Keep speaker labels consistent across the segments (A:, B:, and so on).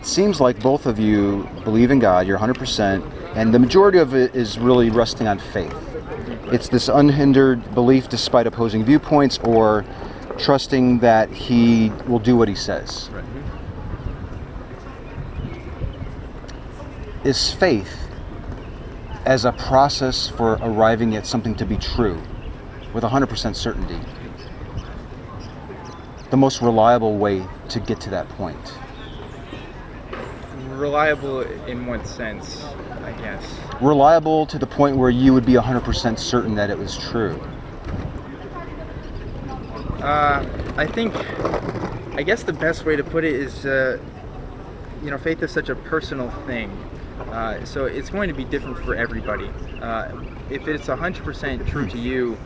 A: it seems like both of you believe in God, you're 100%, and the majority of it is really resting on faith. It's this unhindered belief despite opposing viewpoints or trusting that He will do what He says. Is faith as a process for arriving at something to be true with 100% certainty the most reliable way to get to that point?
B: Reliable in what sense, I guess?
A: reliable to the point where you would be 100% certain that it was true?
B: Uh, I think, I guess the best way to put it is, uh, you know, faith is such a personal thing. Uh, so it's going to be different for everybody. Uh, if it's 100% true to you,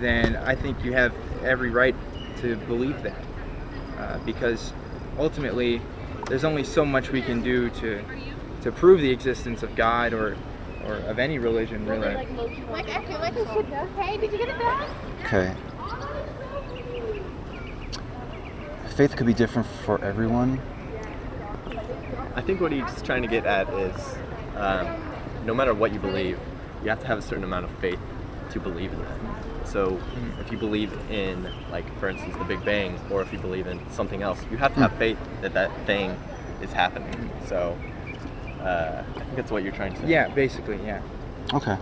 B: then I think you have every right to believe that. Uh, because ultimately, there's only so much we can do to, to prove the existence of God or, or of any religion, really.
C: Like, I feel like we should go. Hey, did you get it back?
A: Okay. Faith could be different for everyone.
D: I think what he's trying to get at is um, no matter what you believe, you have to have a certain amount of faith to believe in that. So if you believe in, like, for instance, the Big Bang, or if you believe in something else, you have to have faith that that thing is happening. So uh, I think that's what you're trying to say.
B: Yeah, basically, yeah.
A: Okay.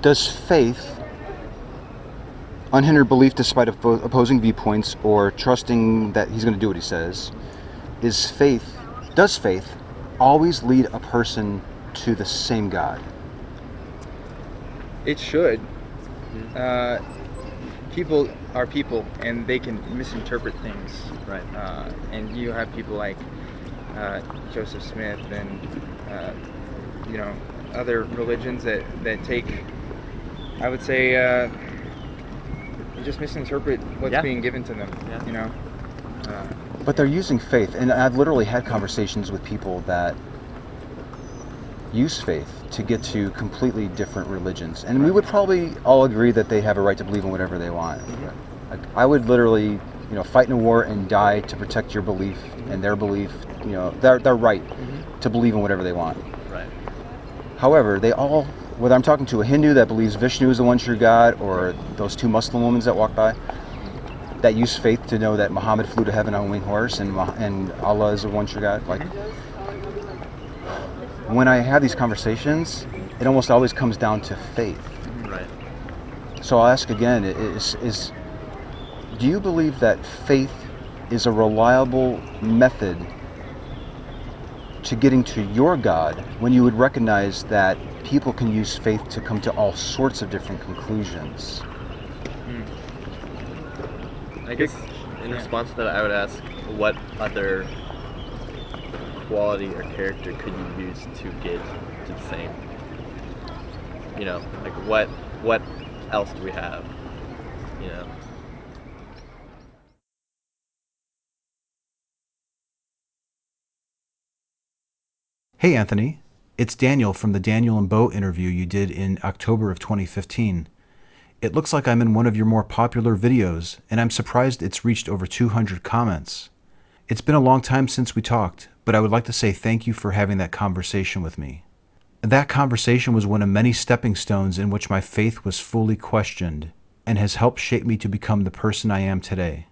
A: Does faith, unhindered belief despite opposing viewpoints or trusting that he's going to do what he says, is faith, does faith always lead a person to the same God?
B: It should. Uh, people are people, and they can misinterpret things.
D: Right.
B: Uh, and you have people like uh, Joseph Smith and uh, you know other religions that that take, I would say, uh, just misinterpret what's
D: Yeah.
B: being given to them.
D: Yeah.
B: You know. Uh,
A: But they're using faith, and I've literally had conversations with people that use faith to get to completely different religions, and we would probably all agree that they have a right to believe in whatever they want. Mm-hmm. Like, I would literally, you know, fight in a war and die to protect your belief and their belief. You know, their their right mm-hmm. to believe in whatever they want.
D: Right.
A: However, they all, whether I'm talking to a Hindu that believes Vishnu is the one true God, or those two Muslim women that walk by, that use faith to know that Muhammad flew to heaven on a winged horse and and Allah is the one true God. Like, mm-hmm. When I have these conversations, it almost always comes down to faith.
D: Right.
A: So I'll ask again: is is do you believe that faith is a reliable method to getting to your God when you would recognize that people can use faith to come to all sorts of different conclusions? Hmm.
D: I guess in response to that, I would ask what other quality or character could you use to get to the same? You know, like what what else do we have? You know.
E: Hey, Anthony. It's Daniel from the Daniel and Beau interview you did in October of 2015. It looks like I'm in one of your more popular videos, and I'm surprised it's reached over 200 comments. It's been a long time since we talked, but I would like to say thank you for having that conversation with me. That conversation was one of many stepping stones in which my faith was fully questioned and has helped shape me to become the person I am today.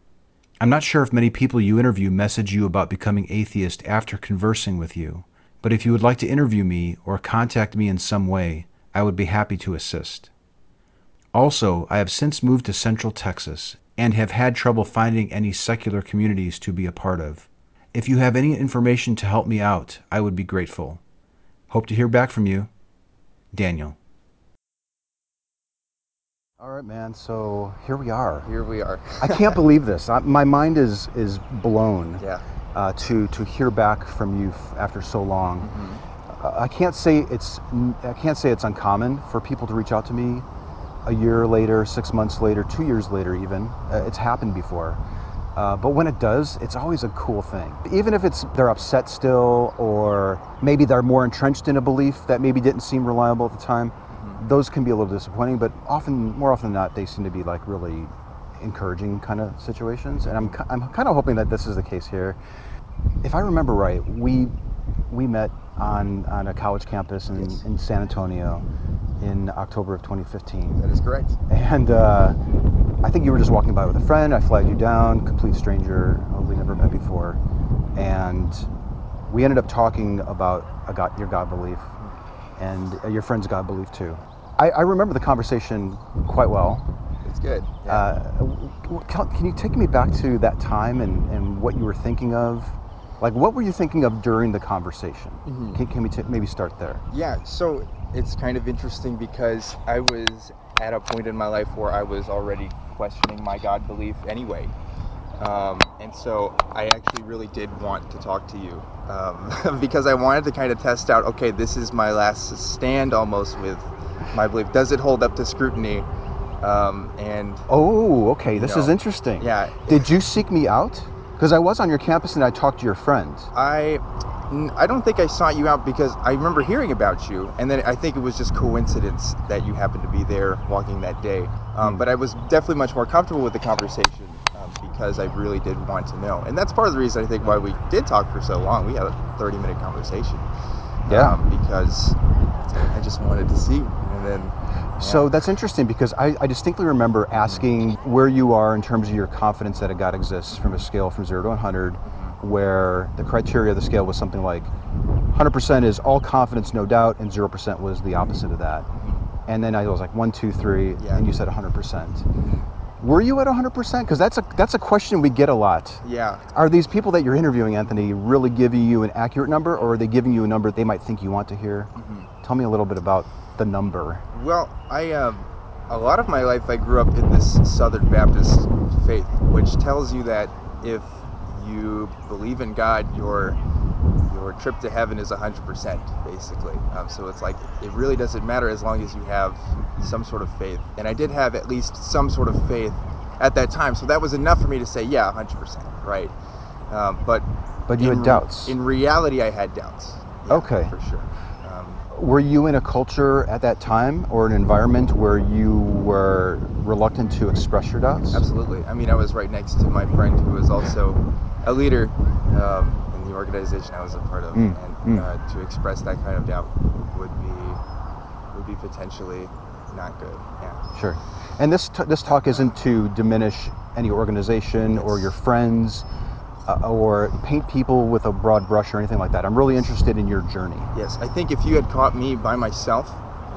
E: I'm not sure if many people you interview message you about becoming atheist after conversing with you, but if you would like to interview me or contact me in some way, I would be happy to assist. Also, I have since moved to Central Texas and have had trouble finding any secular communities to be a part of. If you have any information to help me out, I would be grateful. Hope to hear back from you. Daniel.
A: All right, man. So here we are.
D: Here we are.
A: I can't believe this. I, my mind is is blown.
D: Yeah.
A: uh, to to hear back from you f- after so long.
F: Mm-hmm.
A: Uh, I can't say it's I can't say it's uncommon for people to reach out to me a year later, six months later, two years later, even. Uh, it's happened before. Uh, but when it does, it's always a cool thing. Even if it's they're upset still, or maybe they're more entrenched in a belief that maybe didn't seem reliable at the time, those can be a little disappointing. But often, more often than not, they seem to be like really encouraging kind of situations. And I'm I'm kind of hoping that this is the case here. If I remember right, we we met on on a college campus in,
B: Yes.
A: in San Antonio in October of 2015.
B: That is correct.
A: And uh, I think you were just walking by with a friend. I flagged you down, complete stranger. uh, We never met before, and we ended up talking about a God, your God belief and uh, your friend's God belief too. I, I remember the conversation quite well.
B: It's good.
A: Uh, w- w- can, you take me back to that time and, and what you were thinking of? Like, what were you thinking of during the conversation? Can, can we t- maybe start there?
B: Yeah, so it's kind of interesting because I was at a point in my life where I was already questioning my God belief anyway. Um, and so I actually really did want to talk to you um, because I wanted to kind of test out okay, this is my last stand almost with my belief. Does it hold up to scrutiny? Um, and
A: Oh, okay. This
B: know,
A: is interesting.
B: yeah.
A: Did you seek me out? Because I was on your campus and I talked to your friend.
B: I I don't think I sought you out because I remember hearing about you, and then I think it was just coincidence that you happened to be there walking that day. Um,
A: Hmm.
B: But I was definitely much more comfortable with the conversation um, because I really did want to know, and that's part of the reason I think why we did talk for so long. We had a thirty-minute conversation.
A: Yeah.
B: Um, because I just wanted to see, and then.
A: So that's interesting because I, I distinctly remember asking where you are in terms of your confidence that a God exists from a scale from zero to 100,
B: Mm-hmm.
A: Where the criteria of the scale was something like 100% is all confidence, no doubt, and 0% was the opposite of that. And then I was like one, two, three,
B: Mm-hmm. Yeah.
A: and you said 100%. Were you at 100%? Because that's a that's a question we get a lot.
B: Yeah.
A: Are these people that you're interviewing, Anthony, really giving you an accurate number, or are they giving you a number they might think you want to hear? Tell me a little bit about the number.
B: Well, I um, a lot of my life I grew up in this Southern Baptist faith, which tells you that if you believe in God, your your trip to heaven is 100% basically. Um, so it's like it really doesn't matter as long as you have some sort of faith. And I did have at least some sort of faith at that time, so that was enough for me to say, yeah, 100%, right? Um, but
A: But you
B: in
A: had doubts.
B: In reality, I had doubts. Yeah,
A: Okay.
B: for sure.
A: Were you in a culture at that time or an environment where you were reluctant to express your doubts?
B: Absolutely. I mean, I was right next to my friend who was also a leader um, in the organization I was a part of,
A: Mm,
B: and
A: mm.
B: Uh, to express that kind of doubt would be would be potentially not good. Yeah.
A: Sure. And this t- this talk isn't to diminish any organization or your friends or paint people with a broad brush or anything like that. I'm really interested in your journey.
B: Yes, I think if you had caught me by myself,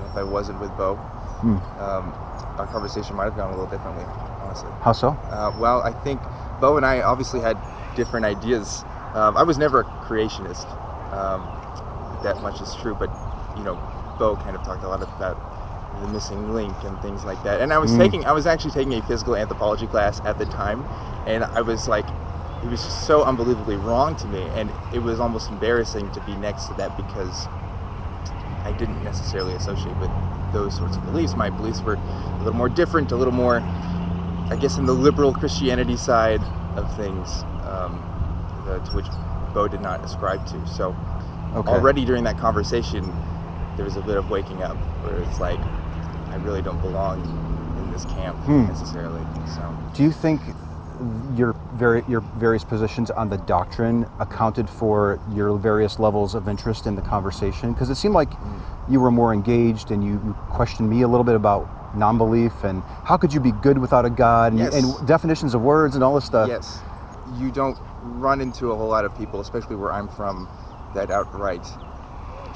B: if I wasn't with Beau,
A: Hmm.
B: um, our conversation might have gone a little differently. Honestly.
A: How so?
B: Uh, well, I think Beau and I obviously had different ideas. Um, I was never a creationist. Um, that much is true, but you know, Beau kind of talked a lot about the missing link and things like that. And I was
A: Mm.
B: taking, I was actually taking a physical anthropology class at the time, and I was like, it was just so unbelievably wrong to me, and it was almost embarrassing to be next to that because I didn't necessarily associate with those sorts of beliefs. My beliefs were a little more different, a little more, I guess, in the liberal Christianity side of things, um, the, to which Beau did not ascribe to. So
A: Okay.
B: already during that conversation, there was a bit of waking up where it's like, I really don't belong in this camp
A: Hmm.
B: necessarily. So
A: Do you think your vari- your various positions on the doctrine accounted for your various levels of interest in the conversation? Because it seemed like you were more engaged and you, questioned me a little bit about non-belief and how could you be good without a God and,
B: Yes.
A: and definitions of words and all this stuff.
B: yes, you don't run into a whole lot of people, especially where I'm from, that outright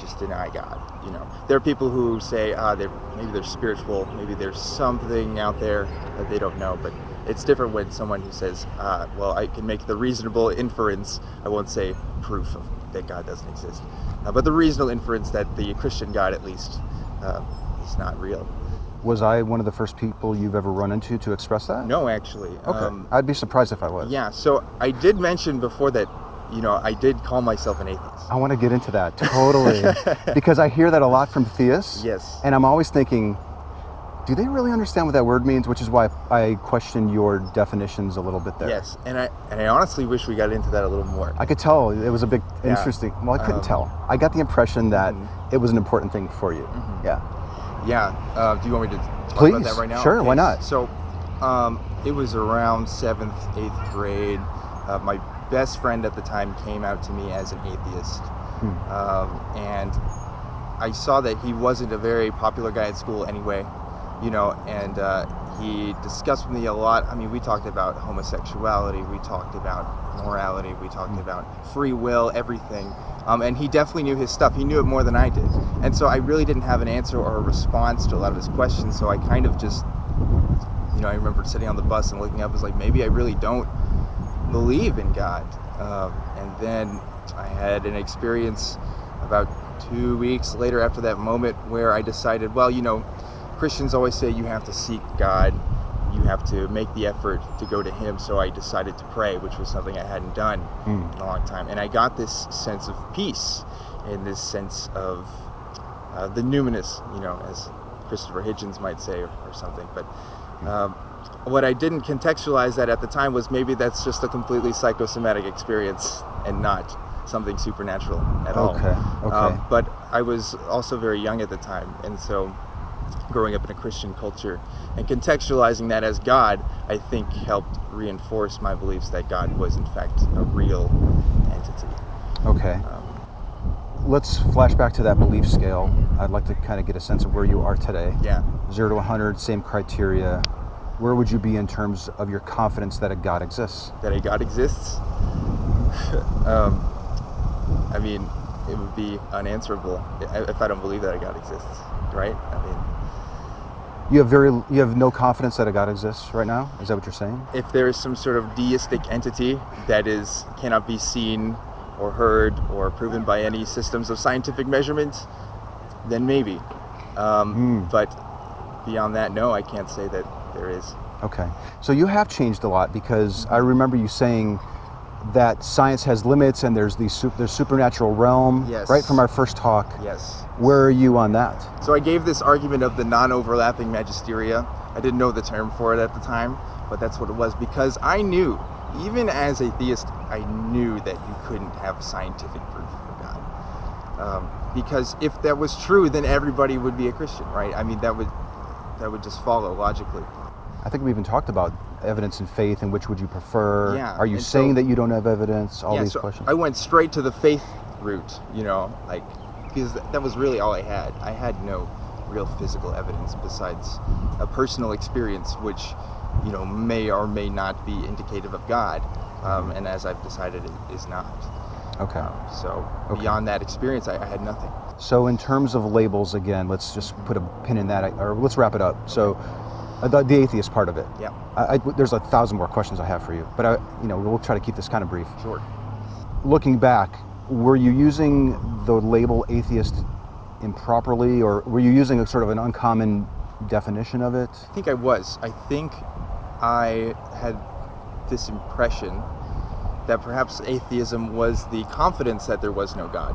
B: just deny God. You know, there are people who say, ah, they're maybe they're spiritual, maybe there's something out there that they don't know, but it's different when someone who says, ah, well, I can make the reasonable inference. I won't say proof of, that God doesn't exist, uh, but the reasonable inference that the Christian God, at least, uh, is not real.
A: Was I one of the first people you've ever run into to express that?
B: No, actually.
A: Okay.
B: Um,
A: I'd be surprised if I was.
B: Yeah, so I did mention before that, you know, I did call myself an atheist.
A: I want to get into that totally because I hear that a lot from theists.
B: Yes.
A: And I'm always thinking, do they really understand what that word means? Which is why I question your definitions a little bit there.
B: Yes, and I and I honestly wish we got into that a little more.
A: I could tell it was a big
B: Yeah.
A: interesting. Well, I couldn't
B: Um,
A: tell. I got the impression that
B: mhm.
A: it was an important thing for you. Yeah.
B: Yeah. Uh, do you want me to talk
A: Please.
B: about that right now?
A: Sure, why not?
B: So, um, it was around seventh, eighth grade. Uh, my best friend at the time came out to me as an atheist,
A: Hmm.
B: um, and I saw that he wasn't a very popular guy at school anyway. You know, and uh, he discussed with me a lot. I mean, we talked about homosexuality, we talked about morality, we talked about free will, everything. Um, and he definitely knew his stuff. He knew it more than I did. And so I really didn't have an answer or a response to a lot of his questions. So I kind of just, you know, I remember sitting on the bus and looking up, was like, maybe I really don't believe in God. Um, and then I had an experience about two weeks later after that moment where I decided, well, you know, Christians always say you have to seek God, you have to make the effort to go to Him. So I decided to pray, which was something I hadn't done
A: Mm.
B: in a long time. And I got this sense of peace and this sense of uh, the numinous, you know, as Christopher Hitchens might say or, or something. But um, what I didn't contextualize that at the time was maybe that's just a completely psychosomatic experience and not something supernatural at all.
A: Okay, okay.
B: Um, but I was also very young at the time, and so growing up in a Christian culture and contextualizing that as God, I think helped reinforce my beliefs that God was in fact a real entity.
A: Okay.
B: Um,
A: Let's flash back to that belief scale. I'd like to kind of get a sense of where you are today.
B: yeah.
A: Zero to 100, same criteria. Where would you be in terms of your confidence that a God exists?
B: that a God exists, um, I mean, it would be unanswerable if I don't believe that a God exists, right? I mean,
A: You have very, you have no confidence that a God exists right now. Is that what you're saying?
B: if there is some sort of deistic entity that is cannot be seen or heard or proven by any systems of scientific measurement, then maybe. Um,
A: Hmm.
B: But beyond that, no, I can't say that there is.
A: Okay. So you have changed a lot because I remember you saying that science has limits and there's the there's supernatural realm.
B: Yes.
A: Right from our first talk.
B: Yes.
A: Where are you on that?
B: So I gave this argument of the non-overlapping magisteria. I didn't know the term for it at the time, but that's what it was because I knew, even as a theist, I knew that you couldn't have scientific proof for God. Um, because if that was true, then everybody would be a Christian, right? I mean, that would that would just follow logically.
A: I think we even talked about evidence and faith and which would you prefer.
B: Yeah,
A: Are you saying
B: so-
A: that you don't have evidence? All
B: yeah,
A: these
B: so
A: questions.
B: I went straight to the faith route, you know, like because that was really all I had. I had no real physical evidence besides a personal experience, which you know may or may not be indicative of God, um, and as I've decided, it is not.
A: okay.
B: Um, so
A: Okay.
B: beyond that experience, I, I had nothing.
A: So in terms of labels, again, let's just put a pin in that, or let's wrap it up. So uh, the, the atheist part of it.
B: Yeah,
A: I, I, there's a thousand more questions I have for you, but I, you know, we'll try to keep this kind of brief.
B: sure.
A: Looking back, were you using the label atheist improperly, or were you using a sort of an uncommon definition of it?
B: I think I was. I think I had this impression that perhaps atheism was the confidence that there was no God,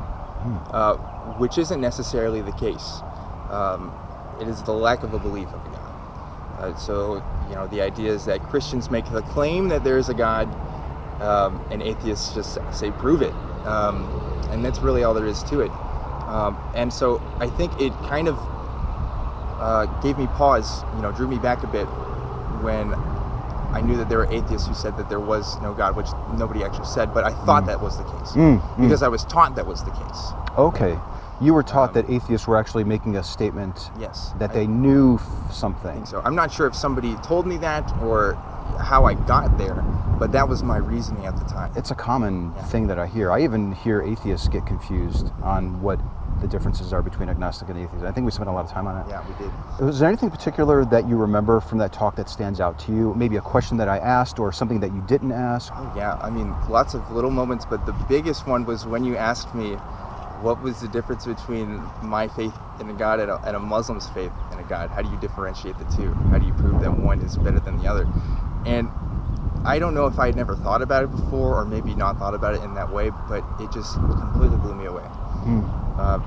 B: uh, which isn't necessarily the case. Um, it is the lack of a belief of a God. Uh, so, you know, the idea is that Christians make the claim that there is a God, um, and atheists just say, prove it. Um, and that's really all there is to it. Um, and so I think it kind of uh, gave me pause, you know, drew me back a bit when I knew that there were atheists who said that there was no God, which nobody actually said, but I thought that was the case
A: Mm, mm.
B: because I was taught that was the case.
A: Okay, you were taught
B: Um,
A: that atheists were actually making a statement
B: Yes,
A: that
B: I
A: they knew something.
B: so. I'm not sure if somebody told me that or how I got there, but that was my reasoning at the time.
A: It's a common
B: Yeah.
A: thing that I hear. I even hear atheists get confused on what the differences are between agnostic and atheist. I think we spent a lot of time on it.
B: Yeah, we did.
A: Was there anything particular that you remember from that talk that stands out to you? Maybe a question that I asked or something that you didn't ask?
B: Oh yeah, I mean, lots of little moments, but the biggest one was when you asked me what was the difference between my faith in a God and a, and a Muslim's faith in a God. How do you differentiate the two? How do you prove that one is better than the other? And I don't know if I had never thought about it before, or maybe not thought about it in that way, but it just completely blew me away. Uh,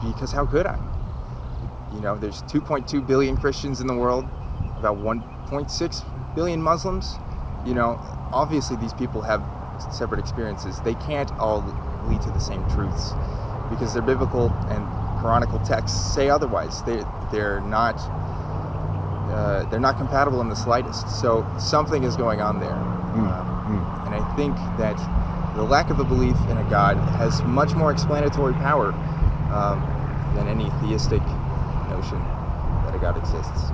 B: because how could I? You know, there's 2.2 billion Christians in the world, about 1.6 billion Muslims. You know, obviously these people have separate experiences. They can't all lead to the same truths because their biblical and Quranical texts say otherwise. They they're not uh, they're not compatible in the slightest. So something is going on there, um, and I think that the lack of a belief in a God has much more explanatory power um, than any theistic notion that a God exists.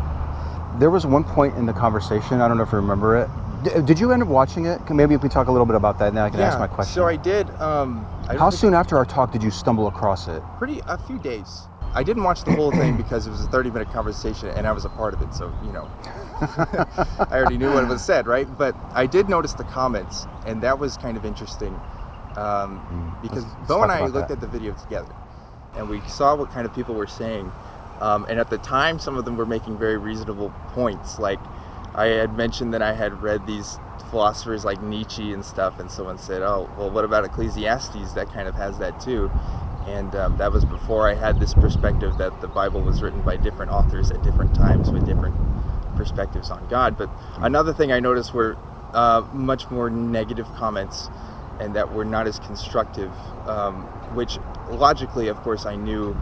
A: There was one point in the conversation, I don't know if you remember it. D- did you end up watching it? Can- Maybe if we talk a little bit about that, and then I can ask my question.
B: So I did. Um, I
A: How soon
B: it-
A: after our talk did you stumble across it?
B: Pretty a few days. I didn't watch the whole thing because it was a 30 minute conversation and I was a part of it. So you know, I already knew what was said, right? But I did notice the comments, and that was kind of interesting um, because
A: let's Beau
B: and I looked
A: that.
B: at the video together, and we saw what kind of people were saying. Um, and at the time, some of them were making very reasonable points. Like I had mentioned that I had read these philosophers like Nietzsche and stuff, and someone said, "Oh, well, what about Ecclesiastes? That kind of has that too." And um, that was before I had this perspective that the Bible was written by different authors at different times with different perspectives on God. But another thing I noticed were uh, much more negative comments and that were not as constructive, um, which logically, of course, I knew,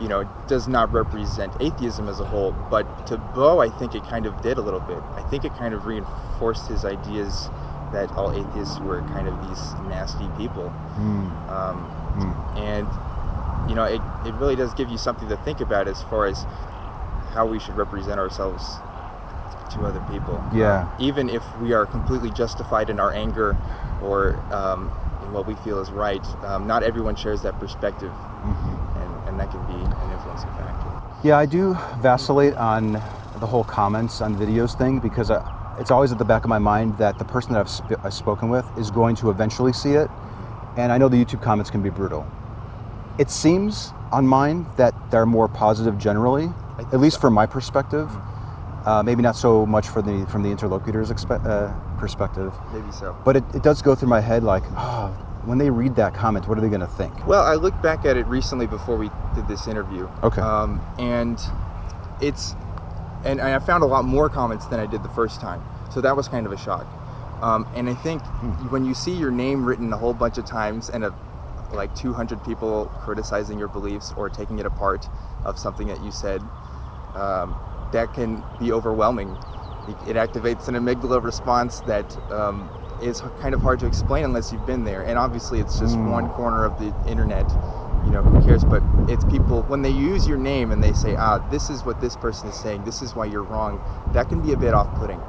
B: you know, does not represent atheism as a whole. But to Beau, I think it kind of did a little bit. I think it kind of reinforced his ideas that all atheists were kind of these nasty people. Um, and, you know, it, it really does give you something to think about as far as how we should represent ourselves to other people.
A: Yeah.
B: Um, even if we are completely justified in our anger or um, in what we feel is right, um, not everyone shares that perspective,
A: Mm-hmm.
B: and, and that can be an influencing factor.
A: Yeah, I do vacillate on the whole comments on videos thing because I, it's always at the back of my mind that the person that I've, sp- I've spoken with is going to eventually see it. And I know the YouTube comments can be brutal. It seems on mine that they're more positive generally, at least
B: so.
A: from my perspective. Uh, maybe not so much for the from the interlocutor's expe- uh, perspective,
B: Maybe so.
A: but it, it does go through my head like, oh, when they read that comment, what are they going to think?
B: Well, I looked back at it recently before we did this interview.
A: Okay.
B: Um, and it's, and I found a lot more comments than I did the first time. So that was kind of a shock. Um, and I think when you see your name written a whole bunch of times and a, like 200 people criticizing your beliefs or taking it apart of something that you said, um, that can be overwhelming. It, it activates an amygdala response that um, is kind of hard to explain unless you've been there. And obviously, it's just one corner of the internet. You know, who cares? But it's people when they use your name and they say, "Ah, this is what this person is saying. This is why you're wrong." That can be a bit off-putting.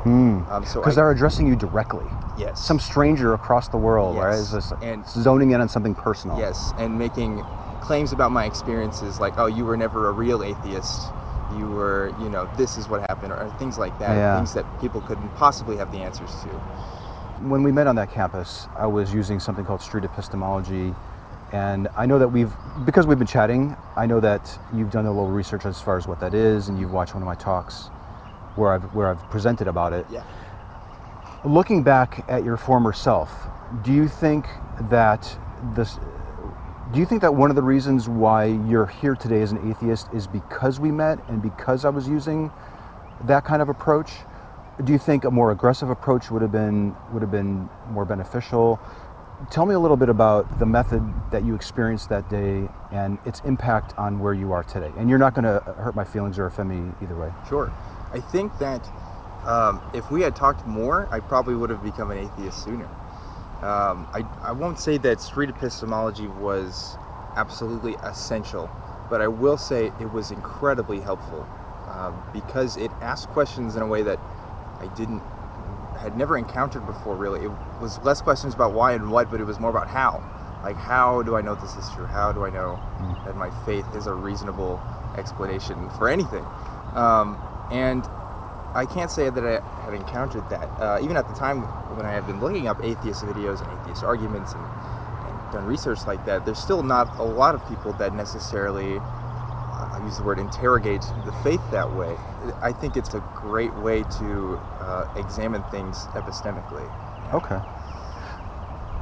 B: Um, so
A: Because they're addressing you directly.
B: yes,
A: Some stranger across the world, right?
B: Yes,
A: It's just
B: and-
A: zoning in on something personal.
B: Yes, and making claims about my experiences like, oh, you were never a real atheist. You were, you know, this is what happened, or things like that.
A: Yeah.
B: Things that people couldn't possibly have the answers to.
A: When we met on that campus, I was using something called street epistemology. And I know that we've, because we've been chatting, I know that you've done a little research as far as what that is, and you've watched one of my talks where I've, where I've presented about it.
B: Yeah.
A: Looking back at your former self, do you think that this, do you think that one of the reasons why you're here today as an atheist is because we met and because I was using that kind of approach? Do you think a more aggressive approach would have been would have been more beneficial? Tell me a little bit about the method that you experienced that day and its impact on where you are today. And you're not going to hurt my feelings or offend me either way.
B: Sure. I think that um, if we had talked more, I probably would have become an atheist sooner. Um, I, I won't say that street epistemology was absolutely essential, but I will say it was incredibly helpful um, because it asked questions in a way that I didn't had never encountered before. Really, it was less questions about why and what, but it was more about how. Like, how do I know this is true? How do I know that my faith is a reasonable explanation for anything? Um, and I can't say that I had encountered that. Uh, even at the time when I had been looking up atheist videos and atheist arguments and, and done research like that, there's still not a lot of people that necessarily, uh, use the word interrogate the faith that way, I think it's a great way to uh, examine things epistemically.
A: Okay.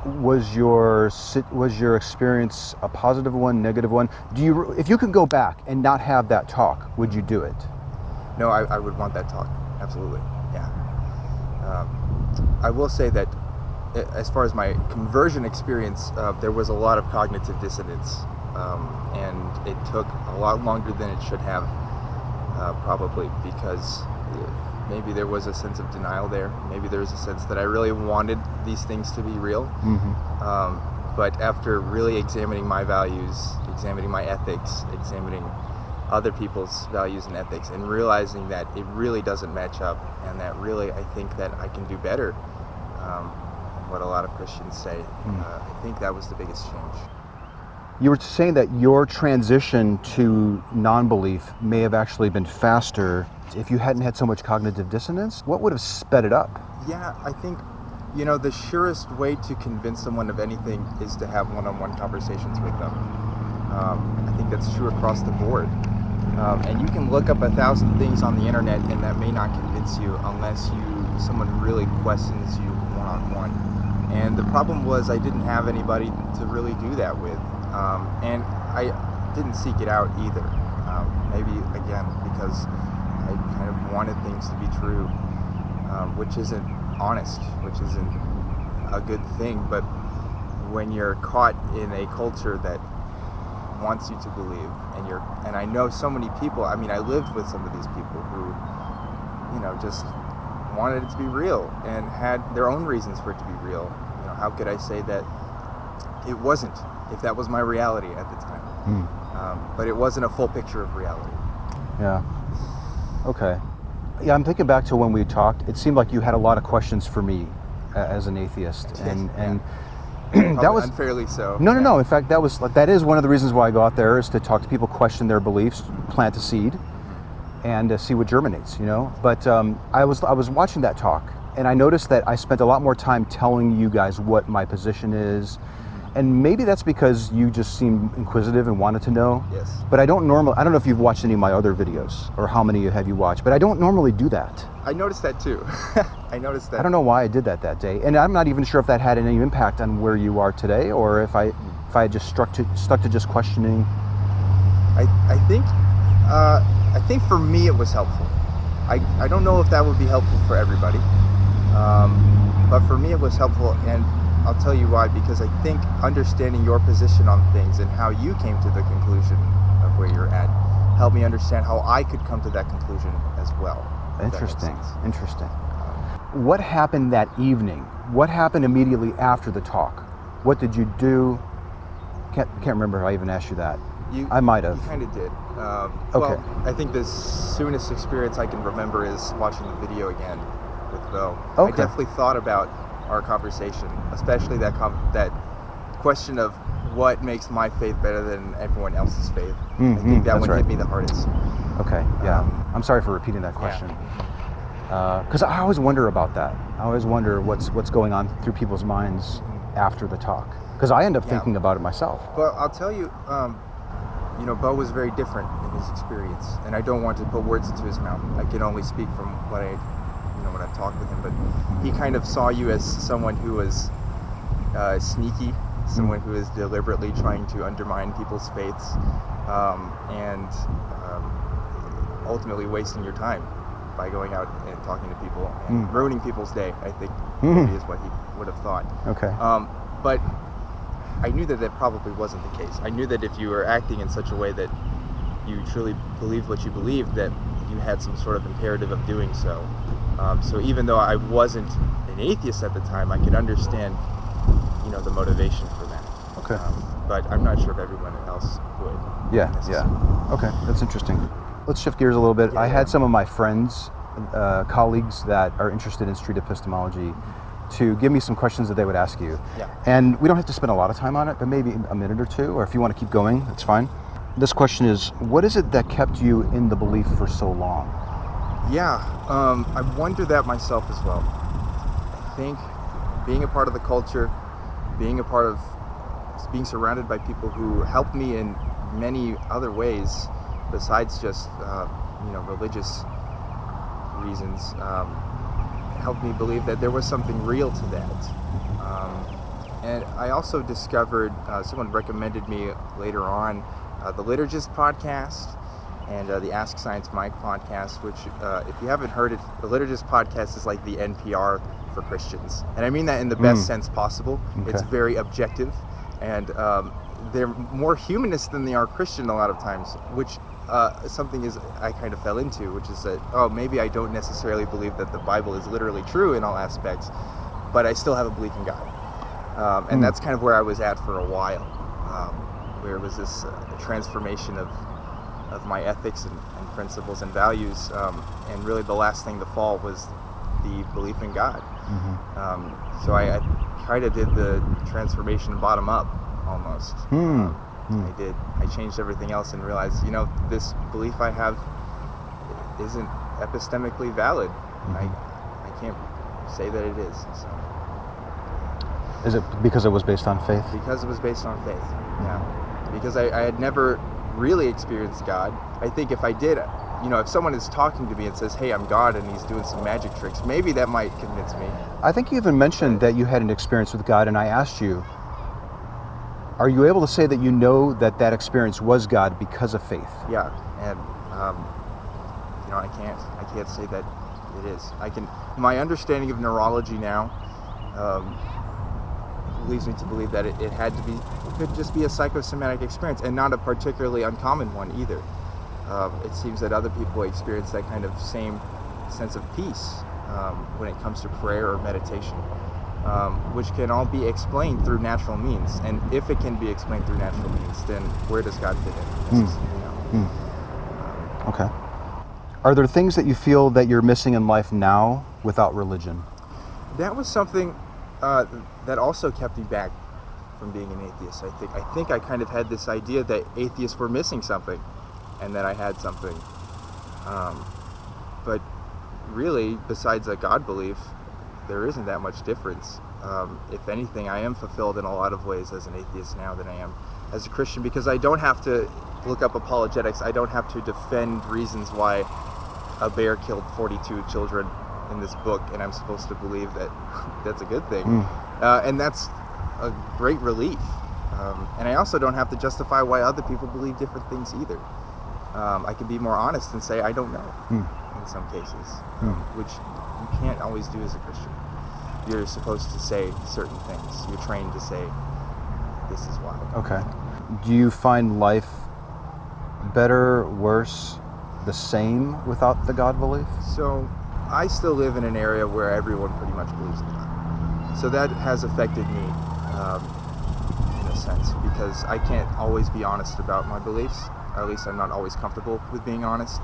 A: Was your was your experience a positive one, negative one? Do you, if you could go back and not have that talk, would you do it?
B: No, I, I would want that talk. Absolutely. Yeah. Um, I will say that as far as my conversion experience, uh, there was a lot of cognitive dissonance, um, and it took a lot longer than it should have, uh, probably because maybe there was a sense of denial there. Maybe there was a sense that I really wanted these things to be real.
A: Mm-hmm.
B: Um, but after really examining my values, examining my ethics, examining other people's values and ethics, and realizing that it really doesn't match up, and that really I think that I can do better. Um, what a lot of Christians say. Uh, I think that was the biggest change.
A: You were saying that your transition to non-belief may have actually been faster if you hadn't had so much cognitive dissonance. What would have sped it up?
B: Yeah, I think, you know, the surest way to convince someone of anything is to have one on one conversations with them. Um, I think that's true across the board. Um, and you can look up a thousand things on the internet, and that may not convince you unless you someone really questions you one on one. And the problem was I didn't have anybody to really do that with, um, and I didn't seek it out either. Um, maybe again because I kind of wanted things to be true, um, which isn't honest, which isn't a good thing. But when you're caught in a culture that wants you to believe, and you're, and I know so many people. I mean, I lived with some of these people who, you know, just wanted it to be real and had their own reasons for it to be real. You know, how could I say that it wasn't if that was my reality at the time? Um, but it wasn't a full picture of reality.
A: Yeah. Okay. Yeah, I'm thinking back to when we talked. It seemed like you had a lot of questions for me uh, as an atheist, and
B: yeah.
A: and that was
B: unfairly so.
A: no, no,
B: Yeah.
A: no. In fact, that was like that is one of the reasons why I go out there is to talk to people, question their beliefs, plant a seed, and uh, see what germinates. You know. But um, I was I was watching that talk, and I noticed that I spent a lot more time telling you guys what my position is, and maybe that's because you just seemed inquisitive and wanted to know.
B: Yes.
A: But I don't normally. I don't know if you've watched any of my other videos or how many have you watched, but I don't normally do that.
B: I noticed that too. I noticed that.
A: I don't know why I did that that day, and I'm not even sure if that had any impact on where you are today, or if I if I had just struck to stuck to just questioning.
B: I, I think uh, I think for me it was helpful. I, I don't know if that would be helpful for everybody, um, but for me it was helpful, and I'll tell you why. Because I think understanding your position on things and how you came to the conclusion of where you're at helped me understand how I could come to that conclusion as well.
A: Interesting. Interesting. What happened that evening? What happened immediately after the talk? What did you do? Can't can't remember if I even asked you that.
B: You,
A: I might have.
B: You kind of did. Um,
A: Okay.
B: Well, I think the soonest experience I can remember is watching the video again with Beau. I definitely thought about our conversation, especially that com- that question of what makes my faith better than everyone else's faith. I
A: Mhm,
B: think that
A: that's
B: one
A: right.
B: hit me the hardest.
A: Okay. Yeah.
B: Um,
A: I'm sorry for repeating that question. Because I always wonder about that. I always wonder what's what's going on through people's minds after the talk. Because I end up
B: Mm-hmm. Yeah.
A: thinking about it myself.
B: But I'll tell you, um, you know, Beau was very different in his experience, and I don't want to put words into his mouth. I can only speak from what I, know, when I've talked with him. But he kind of saw you as someone who was uh, sneaky, someone who is deliberately trying to undermine people's faiths, um, and um, ultimately wasting your time by going out and talking to people and
A: Mm.
B: ruining people's day. I think
A: Mhm.
B: maybe is what he would have thought.
A: Okay.
B: Um, but I knew that that probably wasn't the case. I knew that if you were acting in such a way that you truly believed what you believed, that you had some sort of imperative of doing so. Um, so even though I wasn't an atheist at the time, I could understand, you know, the motivation for that.
A: Okay.
B: Um, but I'm not sure if everyone else would.
A: Yeah, yeah. Okay, that's interesting. Let's shift gears a little bit.
B: Yeah,
A: I
B: yeah.
A: had some of my friends, uh, colleagues that are interested in street epistemology to give me some questions that they would ask you.
B: Yeah.
A: And we don't have to spend a lot of time on it, but maybe a minute or two, or if you want to keep going, that's fine. This question is What is it that kept you in the belief for so long?
B: Yeah, um, I wonder that myself as well. I think being a part of the culture, being a part of being surrounded by people who helped me in many other ways, besides just uh, you know religious reasons, um, helped me believe that there was something real to that. Um, and I also discovered uh, someone recommended me later on uh, the Liturgist podcast and uh, the Ask Science Mike podcast, which, uh, if you haven't heard it, the Liturgist podcast is like the NPR for Christians. And I mean that in the best
A: Mm.
B: sense possible.
A: Okay.
B: It's very objective, and um, they're more humanist than they are Christian a lot of times, which uh, something is I kind of fell into, which is that, oh, maybe I don't necessarily believe that the Bible is literally true in all aspects, but I still have a belief in God. Um, and
A: Hmm.
B: that's kind of where I was at for a while, um, where it was this uh, transformation of of my ethics and, and principles and values. Um, and really, the last thing to fall was the belief in God.
A: Mhm.
B: Um, so I, I kind of did the transformation bottom up almost.
A: Hmm.
B: Um,
A: Hmm.
B: I did. I changed everything else and realized, you know, this belief I have isn't epistemically valid. I,
A: Mm-hmm.
B: I can't say that it is. So.
A: Is it because it was based on faith?
B: because it was based on faith. Yeah. Because I, I had never really experienced God. I think if I did, you know, if someone is talking to me and says, hey, I'm God and he's doing some magic tricks, maybe that might convince me.
A: I think you even mentioned that you had an experience with God, and I asked you, are you able to say that you know that that experience was God because of faith?
B: Yeah. And, um, you know, I can't, I can't say that it is. I can, my understanding of neurology now um, leads me to believe that it, it had to be, it could just be a psychosomatic experience and not a particularly uncommon one either. Um, it seems that other people experience that kind of same sense of peace um, when it comes to prayer or meditation, um, which can all be explained through natural means. And if it can be explained through natural means, then where does God fit in? Is, you know,
A: Okay. Are there things that you feel that you're missing in life now without religion?
B: that was something uh, that also kept me back from being an atheist. I think I think I kind of had this idea that atheists were missing something, and that I had something. Um, but really, besides a God belief, there isn't that much difference. Um, if anything, I am fulfilled in a lot of ways as an atheist now than I am as a Christian because I don't have to look up apologetics. I don't have to defend reasons why a bear killed 42 children in this book, and I'm supposed to believe that that's a good thing.
A: Mm.
B: Uh, and that's a great relief. Um, and I also don't have to justify why other people believe different things either. Um, I can be more honest and say I don't know
A: Mm.
B: in some cases, um, which you can't always do as a Christian. You're supposed to say certain things. You're trained to say, "This is why."
A: Okay. Do you find life better, worse, the same without the God belief?
B: So I still live in an area where everyone pretty much believes in God. So that has affected me um, in a sense because I can't always be honest about my beliefs, or at least I'm not always comfortable with being honest.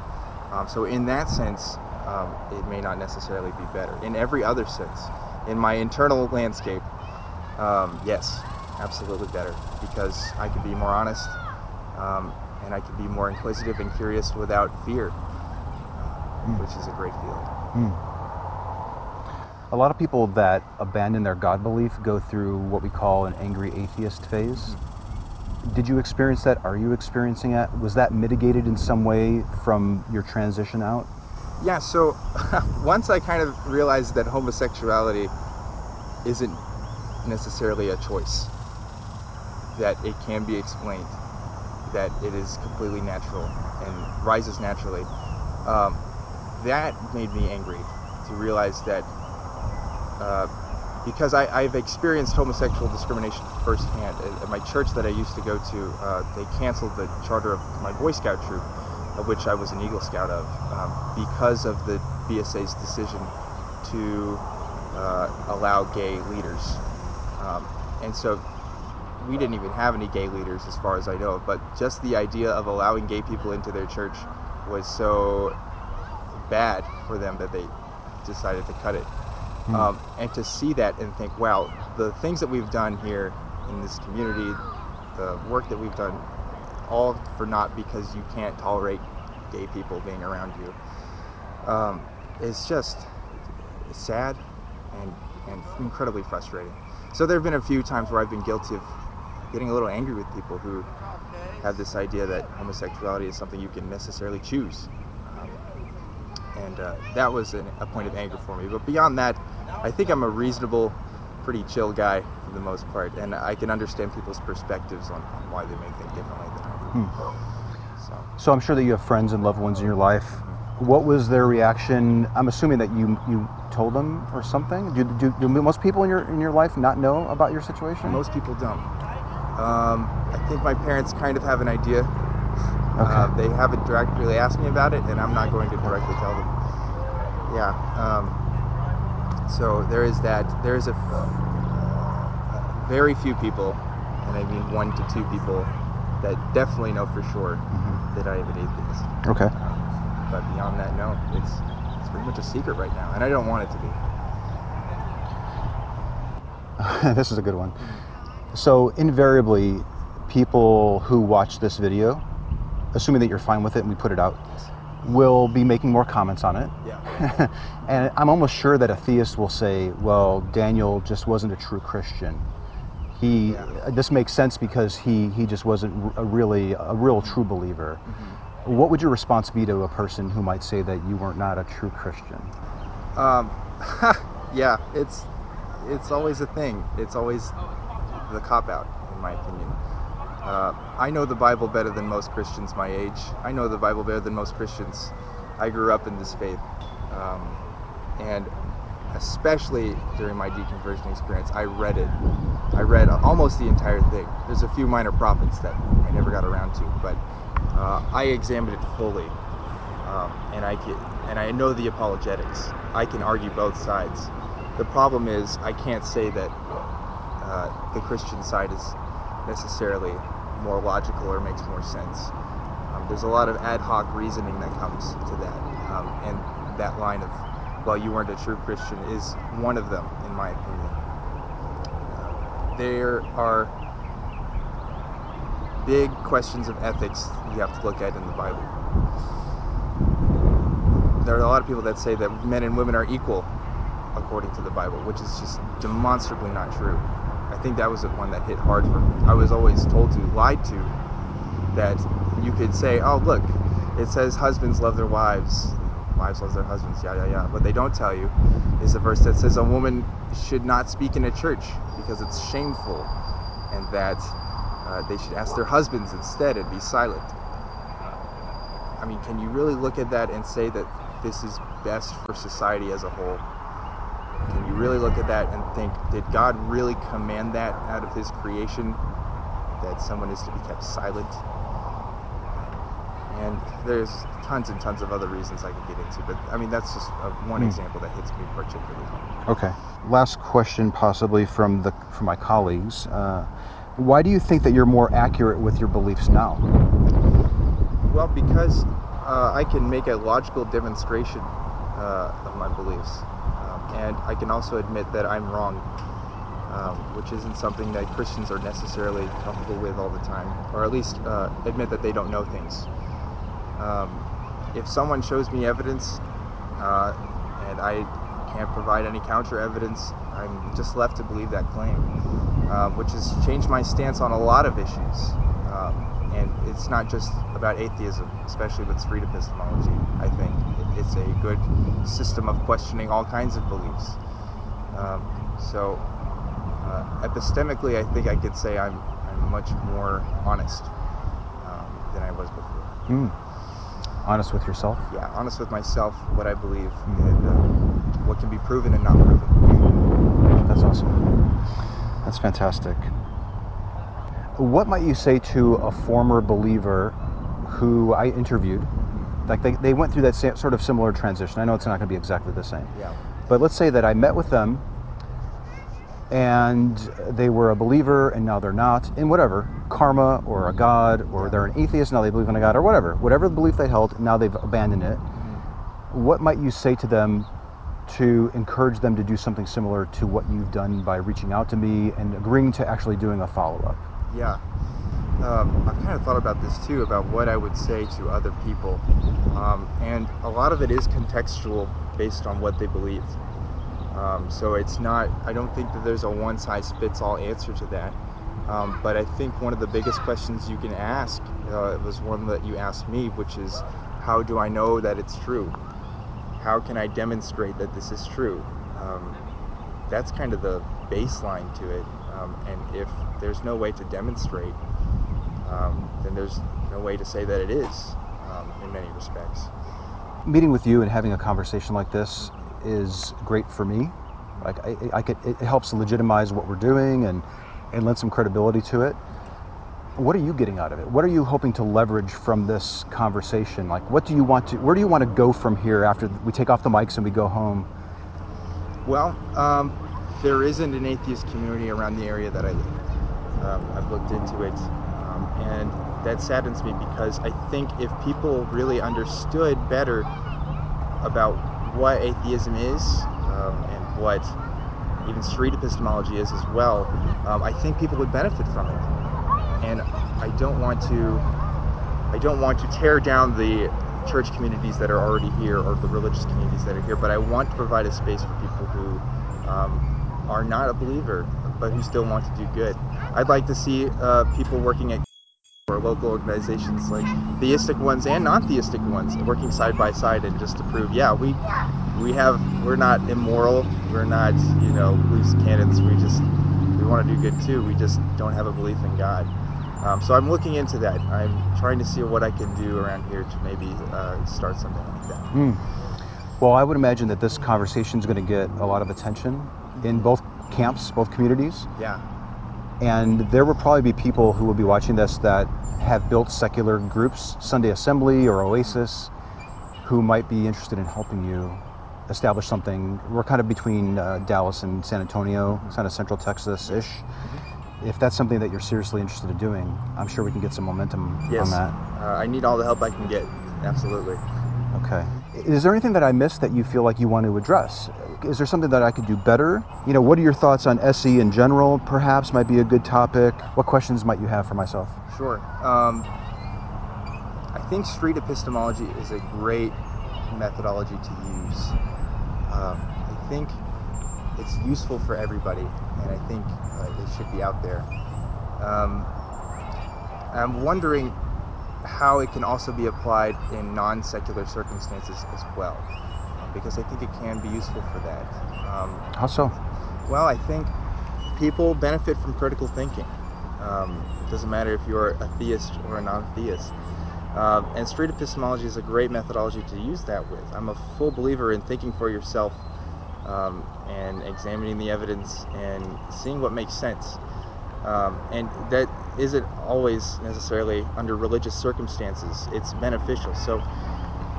B: Um, so in that sense, um, it may not necessarily be better. In every other sense, in my internal landscape, um, yes, absolutely better because I can be more honest um, and I can be more inquisitive and curious without fear,
A: Mm.
B: which is a great feeling.
A: Hmm. A lot of people that abandon their God belief go through what we call an angry atheist phase. Did you experience that? Are you experiencing that? Was that mitigated in some way from your transition out?
B: Yeah, so once I kind of realized that homosexuality isn't necessarily a choice, that it can be explained, that it is completely natural and rises naturally, um, that made me angry to realize that uh, because I, I've experienced homosexual discrimination firsthand. At my church that I used to go to, uh, they canceled the charter of my Boy Scout troop, of which I was an Eagle Scout of, um, because of the BSA's decision to uh, allow gay leaders. Um, and so we didn't even have any gay leaders as far as I know, but just the idea of allowing gay people into their church was so bad for them that they decided to cut it. Um, and to see that and think, wow, the things that we've done here in this community, the work that we've done, all for naught because you can't tolerate gay people being around you. Um, it's just sad and, and incredibly frustrating. So there have been a few times where I've been guilty of getting a little angry with people who have this idea that homosexuality is something you can necessarily choose. And uh, that was an, a point of anger for me. But beyond that, I think I'm a reasonable, pretty chill guy for the most part, and I can understand people's perspectives on, on why they may think differently than I do. So,
A: So I'm sure that you have friends and loved ones in your life. What was their reaction? I'm assuming that you you told them or something. Do, do, do most people in your in your life not know about your situation?
B: most people don't. Um, I think my parents kind of have an idea. Uh, they haven't directly asked me about it, and I'm not going to directly tell them. Yeah. Um, so there is that. There is a f- uh, very few people, and I mean one to two people, that definitely know for sure that I am an atheist.
A: Okay.
B: But beyond that, no. It's it's pretty much a secret right now, and I don't want it to be.
A: this is a good one. So invariably, people who watch this video, assuming that you're fine with it and we put it out, We'll be making more comments on it.
B: Yeah.
A: and I'm almost sure that a theist will say, "Well, Daniel just wasn't a true Christian. He
B: Yeah.
A: this makes sense because he he just wasn't a really a real true believer." What would your response be to a person who might say that you weren't not a true Christian?
B: Um, yeah, it's it's always a thing. It's always the cop out, in my opinion. Uh, I know the Bible better than most Christians my age. I know the Bible better than most Christians. I grew up in this faith, um, and especially during my deconversion experience, I read it. I read almost the entire thing. There's a few minor prophets that I never got around to, but uh, I examined it fully um, and I can, and I know the apologetics. I can argue both sides. The problem is I can't say that uh, the Christian side is necessarily more logical or makes more sense. Um, there's a lot of ad hoc reasoning that comes to that, um, and that line of, "Well, you weren't a true Christian," is one of them, in my opinion. Uh, there are big questions of ethics you have to look at in the Bible there are a lot of people that say that men and women are equal according to the Bible, which is just demonstrably not true. I think that was the one that hit hard for me. I was always told to, lied to, that you could say, oh, look, it says husbands love their wives, wives love their husbands, yeah, yeah, yeah. What they don't tell you is the verse that says a woman should not speak in a church because it's shameful and that uh, they should ask their husbands instead and be silent. I mean, can you really look at that and say that this is best for society as a whole? Really look at that and think, did God really command that out of His creation? That someone is to be kept silent? And there's tons and tons of other reasons I could get into, but I mean, that's just uh, one
A: Hmm.
B: example that hits me particularly hard.
A: Okay. Last question, possibly from the from my colleagues. Uh, why do you think that you're more accurate with your beliefs now?
B: Well, because uh, I can make a logical demonstration uh, of my beliefs, and I can also admit that I'm wrong, um, which isn't something that Christians are necessarily comfortable with all the time, or at least uh, admit that they don't know things. Um, if someone shows me evidence uh, and I can't provide any counter evidence, I'm just left to believe that claim, um, which has changed my stance on a lot of issues. Um, and it's not just about atheism, especially with street epistemology. I think it's a good system of questioning all kinds of beliefs. Um, so, uh, epistemically, I think I could say I'm, I'm much more honest um, than I was before.
A: Hmm. Honest with yourself.
B: Yeah, honest with myself, what I believe, and uh, what can be proven and not proven.
A: That's awesome. That's fantastic. What might you say to a former believer who I interviewed? Like they, they went through that sort of similar transition. I know it's not going to be exactly the same.
B: Yeah.
A: But let's say that I met with them and they were a believer and now they're not in whatever karma or a god or
B: Yeah.
A: they're an atheist now they believe in a god or whatever whatever the belief they held now they've abandoned it mm-hmm. what might you say to them to encourage them to do something similar to what you've done by reaching out to me and agreeing to actually doing a follow-up
B: Yeah. Um, I've kind of thought about this too, about what I would say to other people. Um, and a lot of it is contextual based on what they believe. Um, so it's not, I don't think that there's a one size fits all answer to that. Um, but I think one of the biggest questions you can ask uh, was one that you asked me, which is, how do I know that it's true? How can I demonstrate that this is true? Um, that's kind of the baseline to it. Um, and if there's no way to demonstrate, um, then there's no way to say that it is um, in many respects.
A: Meeting with you and having a conversation like this is great for me. Like I, I could, it helps legitimize what we're doing and, and lend some credibility to it. What are you getting out of it? What are you hoping to leverage from this conversation? Like, what do you want to? Where do you want to go from here after we take off the mics and we go home?
B: Well, um, there isn't an atheist community around the area that I live. Um, I've looked into it, and that saddens me because I think if people really understood better about what atheism is um, and what even street epistemology is as well, um, I think people would benefit from it. And I don't want to, I don't want to tear down the church communities that are already here or the religious communities that are here, but I want to provide a space for people who um, are not a believer but who still want to do good. I'd like to see uh, people working at or local organizations like theistic ones and non-theistic ones working side by side and just to prove yeah we we have we're not immoral we're not you know loose cannons we just we want to do good too we just don't have a belief in god um, so i'm looking into that i'm trying to see what i can do around here to maybe uh, start something like that
A: Mm. Well, I would imagine that this conversation is going to get a lot of attention in both camps, both communities.
B: yeah
A: And there will probably be people who will be watching this that have built secular groups, Sunday Assembly or Oasis, who might be interested in helping you establish something. We're kind of between uh, Dallas and San Antonio, kind of central Texas ish. If that's something that you're seriously interested in doing, I'm sure we can get some momentum
B: yes
A: on that.
B: uh, i need all the help i can get absolutely
A: Okay. Is there anything that I missed that you feel like you want to address? Is there something that I could do better? You know, what are your thoughts on SE in general? Perhaps might be a good topic. What questions might you have for myself?
B: Sure. Um, I think street epistemology is a great methodology to use. Um, I think it's useful for everybody, and I think uh, it should be out there. Um, I'm wondering how it can also be applied in non secular circumstances as well, because I think it can be useful for that. Um,
A: How so?
B: well, I think people benefit from critical thinking. Um, it doesn't matter if you're a theist or a non-theist. Um, and street epistemology is a great methodology to use that with. I'm a full believer in thinking for yourself um, and examining the evidence and seeing what makes sense. Um, and that isn't always necessarily under religious circumstances. It's beneficial. So,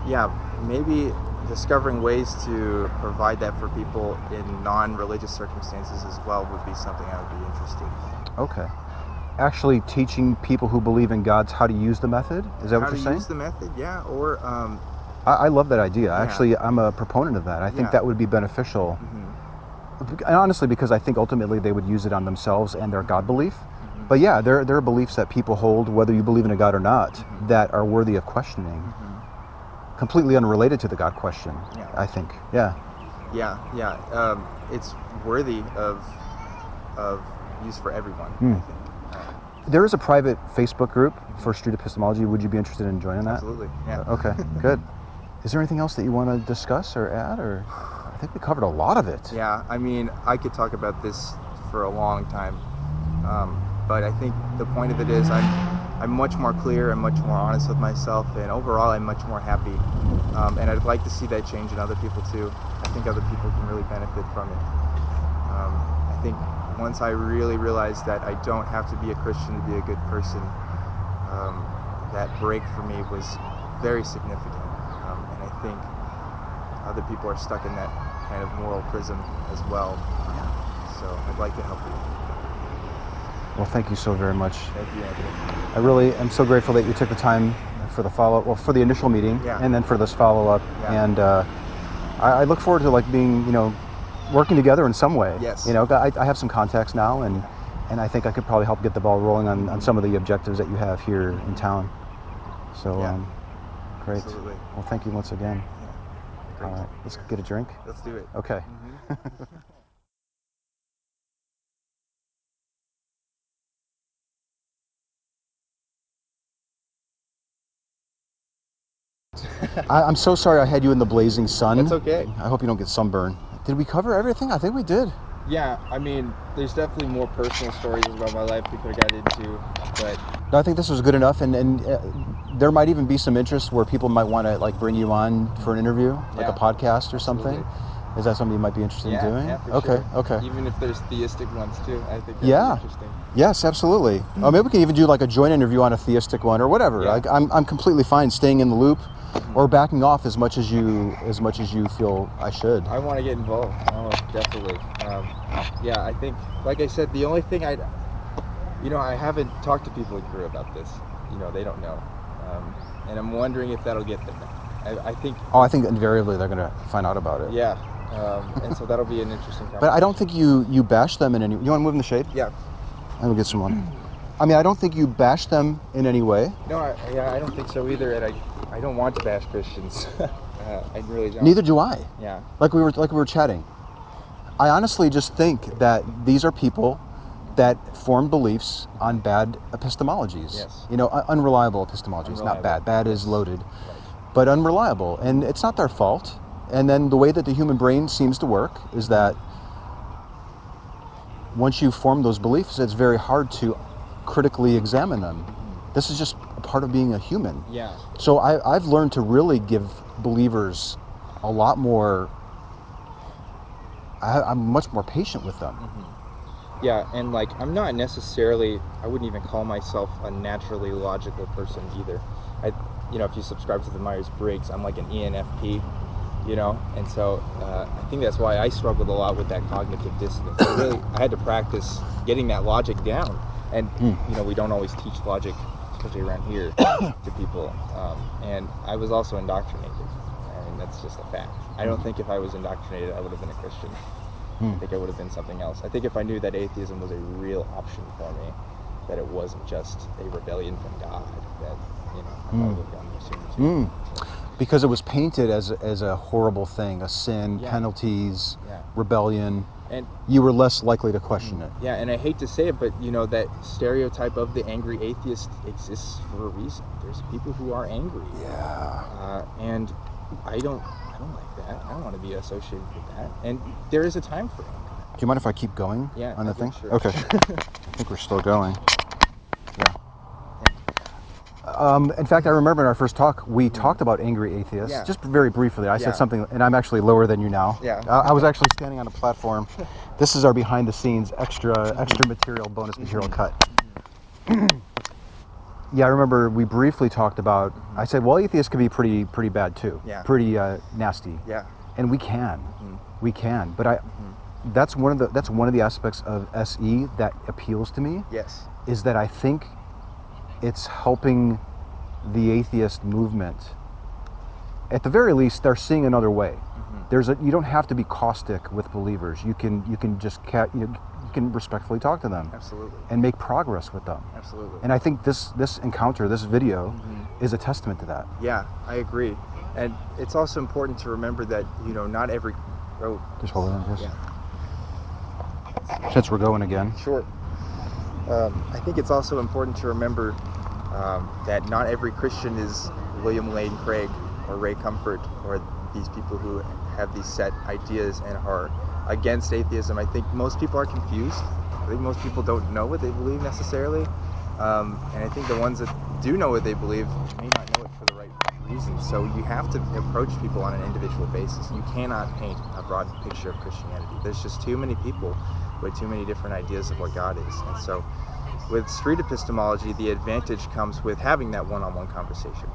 B: yeah, maybe discovering ways to provide that for people in non-religious circumstances as well would be something I would be interested in.
A: Okay. Actually, teaching people who believe in God's how to use the method? Is that
B: How
A: what you're saying?
B: use the method, yeah, or um,
A: I, I love that idea.
B: Yeah.
A: Actually, I'm a proponent of that. I think
B: Yeah.
A: that would be beneficial.
B: mhm,
A: And honestly, because I think ultimately they would use it on themselves and their God belief.
B: mhm,
A: But yeah, there, there are beliefs that people hold, whether you believe in a God or not,
B: Mhm.
A: that are worthy of questioning. Completely unrelated to the God question,
B: Yeah.
A: I think. Yeah.
B: yeah, yeah. Um, it's worthy of of use for everyone.
A: Hmm.
B: I think. Uh,
A: There is a private Facebook group for street epistemology. Would you be interested in joining that?
B: absolutely, yeah.
A: Uh, Okay, good. Is there anything else that you want to discuss or add? Or I think we covered a lot of it.
B: Yeah, I mean, I could talk about this for a long time, um, but I think the point of it is I'm I'm much more clear, I'm much more honest with myself, and overall I'm much more happy. Um, and I'd like to see that change in other people too. I think other people can really benefit from it. Um, I think once I really realized that I don't have to be a Christian to be a good person, um, that break for me was very significant. Um, and I think other people are stuck in that kind of moral prism as well. So I'd like to help you.
A: Well, thank you so very much.
B: Thank you, Anthony.
A: I really am so grateful that you took the time for the follow, well, for the initial meeting,
B: Yeah.
A: and then for this follow up.
B: Yeah.
A: And uh, I, I look forward to like being, you know, working together in some way.
B: Yes.
A: You know, I, I have some contacts now, and and I think I could probably help get the ball rolling on, on some of the objectives that you have here in town. So,
B: Yeah.
A: um, great.
B: Absolutely.
A: Well, thank you once again.
B: Yeah. Great.
A: right, let's get a drink.
B: Let's do it.
A: Okay.
B: Mhm.
A: I, I'm so sorry I had you in the blazing sun.
B: It's okay.
A: I hope you don't get sunburn. Did we cover everything? I think we did.
B: Yeah, I mean, there's definitely more personal stories about my life we could have got into, but
A: No, I think this was good enough, and, and uh, there might even be some interest where people might want to like bring you on for an interview, like
B: Yeah,
A: a podcast or something.
B: absolutely.
A: Is that something you might be interested
B: yeah,
A: in doing?
B: yeah,
A: okay,
B: sure.
A: okay.
B: Even if there's theistic ones too, I think
A: Yeah. Yes, absolutely. Or maybe we can even do like a joint interview on a theistic one or whatever.
B: Yeah.
A: Like I'm, I'm completely fine staying in the loop or backing off as much as you as much as you feel I should.
B: I want to get involved. Oh, definitely. Um, yeah, I think, like I said, the only thing I, you know, I haven't talked to people in Peru about this. You know, they don't know, um, and I'm wondering if that'll get them. I, I think,
A: Oh, I think invariably they're gonna find out about it.
B: yeah, um, and so that'll be an interesting.
A: But I don't think you you bash them in any. You want to move in the shade?
B: Yeah.
A: I will get some one. I mean, I don't think you bash them in any way.
B: No, I, yeah, I don't think so either, and I, I don't want to bash Christians. uh, I really don't.
A: Neither do I.
B: Yeah.
A: Like we were like we were chatting. I honestly just think that these are people that form beliefs on bad epistemologies.
B: Yes.
A: You know, un- unreliable epistemologies. Not bad. Bad is loaded,
B: Right.
A: but unreliable, and it's not their fault. And then the way that the human brain seems to work is that once you form those beliefs, it's very hard to critically examine them. This is just a part of being a human.
B: Yeah.
A: So I, I've learned to really give believers a lot more. I, I'm much more patient with them.
B: Yeah, and like I'm not necessarily I wouldn't even call myself a naturally logical person either. I you know, if you subscribe to the Myers Briggs, I'm like an ENFP, you know, and so uh, I think that's why I struggled a lot with that cognitive dissonance. I really I had to practice getting that logic down, and you know we don't always teach logic, especially around here, to people. Um, and I was also indoctrinated. I mean that's just a fact. I don't think if I was indoctrinated, I would have been a Christian. I think I would have been something else. I think if I knew that atheism was a real option for me, that it wasn't just a rebellion from God, that you know I probably would have gone sooner.
A: Mm. Because it was painted as, a- as a horrible thing, a sin,
B: Yeah.
A: penalties,
B: Yeah.
A: rebellion.
B: And
A: You were less likely to question it.
B: yeah, and I hate to say it, but you know that stereotype of the angry atheist exists for a reason. There's people who are angry.
A: Yeah.
B: uh, and I don't, I don't like that. I don't want to be associated with that. And there is a time for anger.
A: Do you mind if I keep going
B: Yeah,
A: on the thing?
B: sure.
A: Okay. I think we're still going. Um, in fact, I remember in our first talk, we talked about angry atheists,
B: Yeah.
A: just very briefly. I
B: Yeah.
A: said something, and I'm actually lower than you now.
B: Yeah.
A: I, I was actually standing on a platform. This is our behind the scenes extra extra material, bonus material cut. yeah, I remember we briefly talked about. I said, well, atheists can be pretty pretty bad too.
B: Yeah.
A: Pretty uh, nasty.
B: Yeah.
A: And we can,
B: Mhm.
A: we can. But I, that's one of the that's one of the aspects of SE that appeals to me
B: Yes.
A: is that I think it's helping the atheist movement. At the very least, they're seeing another way. There's a you don't have to be caustic with believers. You can you can just ca- you, you can respectfully talk to them
B: Absolutely.
A: and make progress with them.
B: Absolutely.
A: And I think this this encounter, this video,
B: Mm-hmm.
A: is a testament to that.
B: Yeah, I agree. And it's also important to remember that you know not every. Oh,
A: Just hold on,
B: yeah.
A: Since we're going again.
B: Sure. Um, I think it's also important to remember um, that not every Christian is William Lane Craig or Ray Comfort or these people who have these set ideas and are against atheism. I think most people are confused. I think most people don't know what they believe necessarily. Um, and I think the ones that do know what they believe may not know it for the right reasons. So you have to approach people on an individual basis. You cannot paint a broad picture of Christianity. There's just too many people with too many different ideas of what God is. And so with street epistemology, the advantage comes with having that one on one conversation,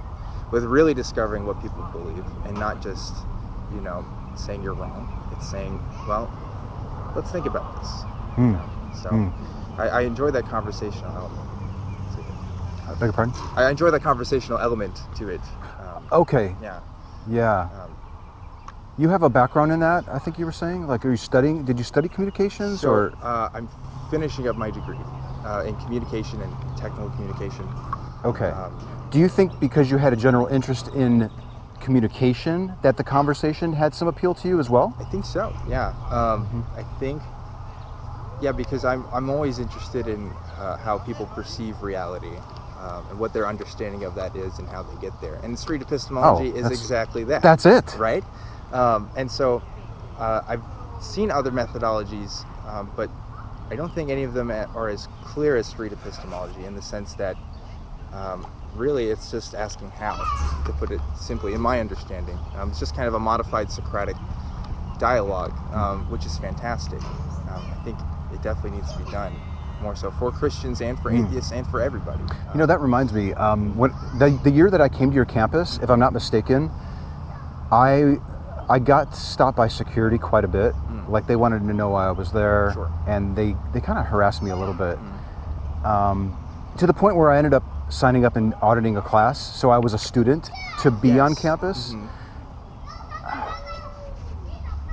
B: with really discovering what people believe and not just, you know, saying you're wrong. It's saying, well, let's think about this.
A: Hmm.
B: So
A: Hmm.
B: I, I enjoy that conversational element.
A: I beg your pardon?
B: I enjoy that conversational element to it. Um,
A: Okay.
B: yeah.
A: Yeah.
B: Um,
A: You have a background in that, I think you were saying? Like, are you studying? Did you study communications
B: so
A: or?
B: uh, I'm finishing up my degree uh, in communication and technical communication.
A: Okay.
B: Um,
A: Do you think because you had a general interest in communication that the conversation had some appeal to you as well?
B: I think so. Yeah. Um,
A: Mm-hmm.
B: I think. Yeah, because I'm I'm always interested in uh, how people perceive reality, um, and what their understanding of that is and how they get there. And street epistemology is
A: Oh, that's-
B: exactly that.
A: That's it.
B: right? Um, and so uh, I've seen other methodologies, um, but I don't think any of them are as clear as street epistemology in the sense that um, really it's just asking how, to put it simply, in my understanding. Um, it's just kind of a modified Socratic dialogue, um, which is fantastic. Um, I think it definitely needs to be done more so for Christians and for
A: Mm.
B: atheists and for everybody.
A: You know, that reminds me. Um, when the, the year that I came to your campus, if I'm not mistaken, I I got stopped by security quite a bit. Like they wanted to know why I was there,
B: Sure.
A: and they they kind of harassed me a little bit, um, to the point where I ended up signing up and auditing a class, so I was a student to be on
B: Yes.
A: campus.
B: Mhm.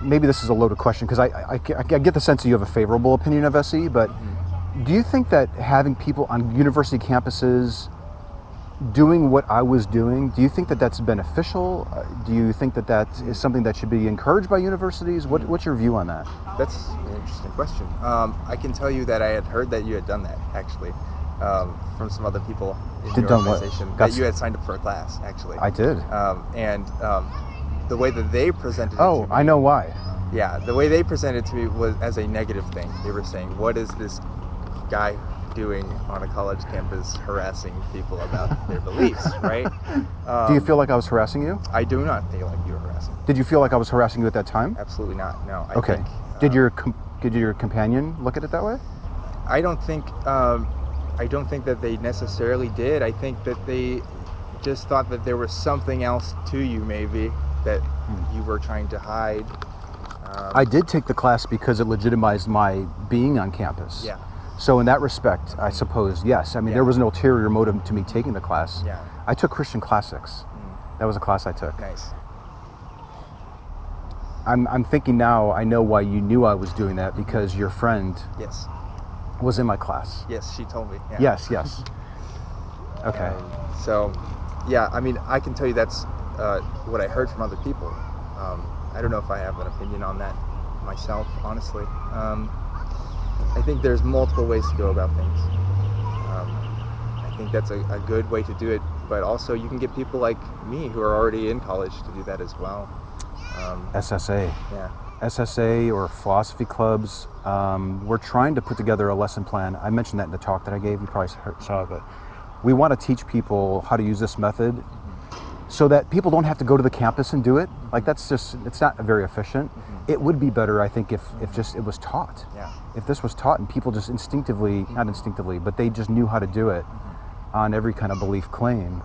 A: Maybe this is a loaded question because I, I, I get the sense that you have a favorable opinion of SE, but
B: Mm-hmm.
A: do you think that having people on university campuses doing what I was doing, do you think that that's beneficial? Uh, Do you think that that is something that should be encouraged by universities? What, what's your view on that?
B: That's an interesting question. Um, I can tell you that I had heard that you had done that actually um, from some other people in
A: Did
B: your organization.
A: Got
B: That you had signed up for a class actually.
A: I did.
B: um, and um, the way that they presented it
A: Oh,
B: to me,
A: I know why.
B: Yeah, the way they presented it to me was as a negative thing. They were saying, "What is this guy doing on a college campus harassing people about their beliefs?" Right? Um,
A: Do you feel like I was harassing you?
B: I do not feel like you were harassing.
A: Did you feel like I was harassing you at that time?
B: Absolutely not. No. I
A: Okay.
B: Think,
A: Did
B: um,
A: your com- did your companion look at it that way?
B: I don't think um, I don't think that they necessarily did. I think that they just thought that there was something else to you, maybe that you were trying to hide. Um,
A: I did take the class because it legitimized my being on campus.
B: Yeah.
A: So in that respect, I suppose yes. I mean, there was an ulterior motive to me taking the class.
B: Yeah.
A: I took Christian classics. That was a class I took.
B: Nice.
A: I'm, I'm thinking now. I know why you knew I was doing that because your friend
B: Yes.
A: was in my class.
B: Yes, she told me. Yeah.
A: Yes. Yes. Okay.
B: Um, so, yeah, I mean, I can tell you that's uh, what I heard from other people. Um, I don't know if I have an opinion on that myself, honestly. Um, I think there's multiple ways to go about things. Um, I think that's a, a good way to do it, but also you can get people like me who are already in college to do that as well. Um,
A: SSA.
B: yeah.
A: SSA or philosophy clubs. Um, we're trying to put together a lesson plan. I mentioned that in the talk that I gave. You probably saw it, but we want to teach people how to use this method so that people don't have to go to the campus and do it. Mm-hmm. Like that's just it's not very efficient. Mm-hmm. It would be better, I think, if if mm-hmm. just it was taught.
B: Yeah.
A: If this was taught and people just instinctively, not instinctively, but they just knew how to do it on every kind of belief claim.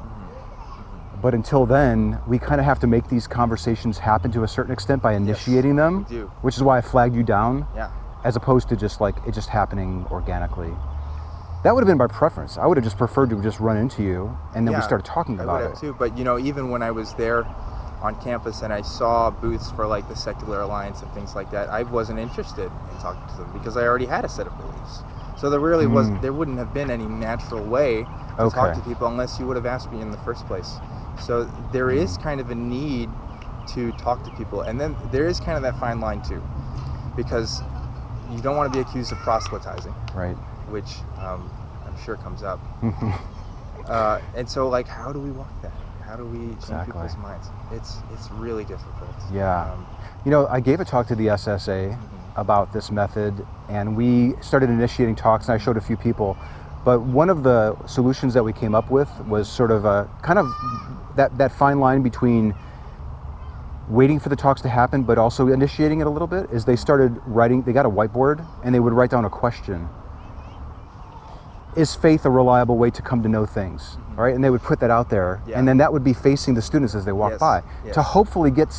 A: But until then, we kind of have to make these conversations happen to a certain extent by initiating them,
B: we do.
A: which is why I flagged you down,
B: Yeah.
A: as opposed to just like it just happening organically. That would have been my preference. I would have just preferred to just run into you and then we started talking
B: I
A: about
B: would
A: it.
B: have too. But you know, even when I was there on campus and I saw booths for like the Secular Alliance and things like that, I wasn't interested in talking to them because I already had a set of beliefs. So there really was there wouldn't have been any natural way to talk
A: Hmm.
B: To people unless you would have asked me in the first place. So there is kind of a need to talk to people, and then there is kind of that fine line too, because you don't want to be accused of proselytizing
A: Right.
B: which um, I'm sure comes up. uh, and so, like, how do we walk that? How do we change
A: Exactly.
B: people's minds? It's it's really difficult.
A: Yeah.
B: Um,
A: You know, I gave a talk to the SSA about this method, and we started initiating talks, and I showed a few people. But one of the solutions that we came up with was sort of a kind of that, that fine line between waiting for the talks to happen, but also initiating it a little bit. Is they started writing, they got a whiteboard, and they would write down a question. Is faith a reliable way to come to know things? Right? And they would put that out there,
B: Yeah.
A: and then that would be facing the students as they walk
B: Yes,
A: by to
B: yes. Mm-hmm.
A: hopefully get,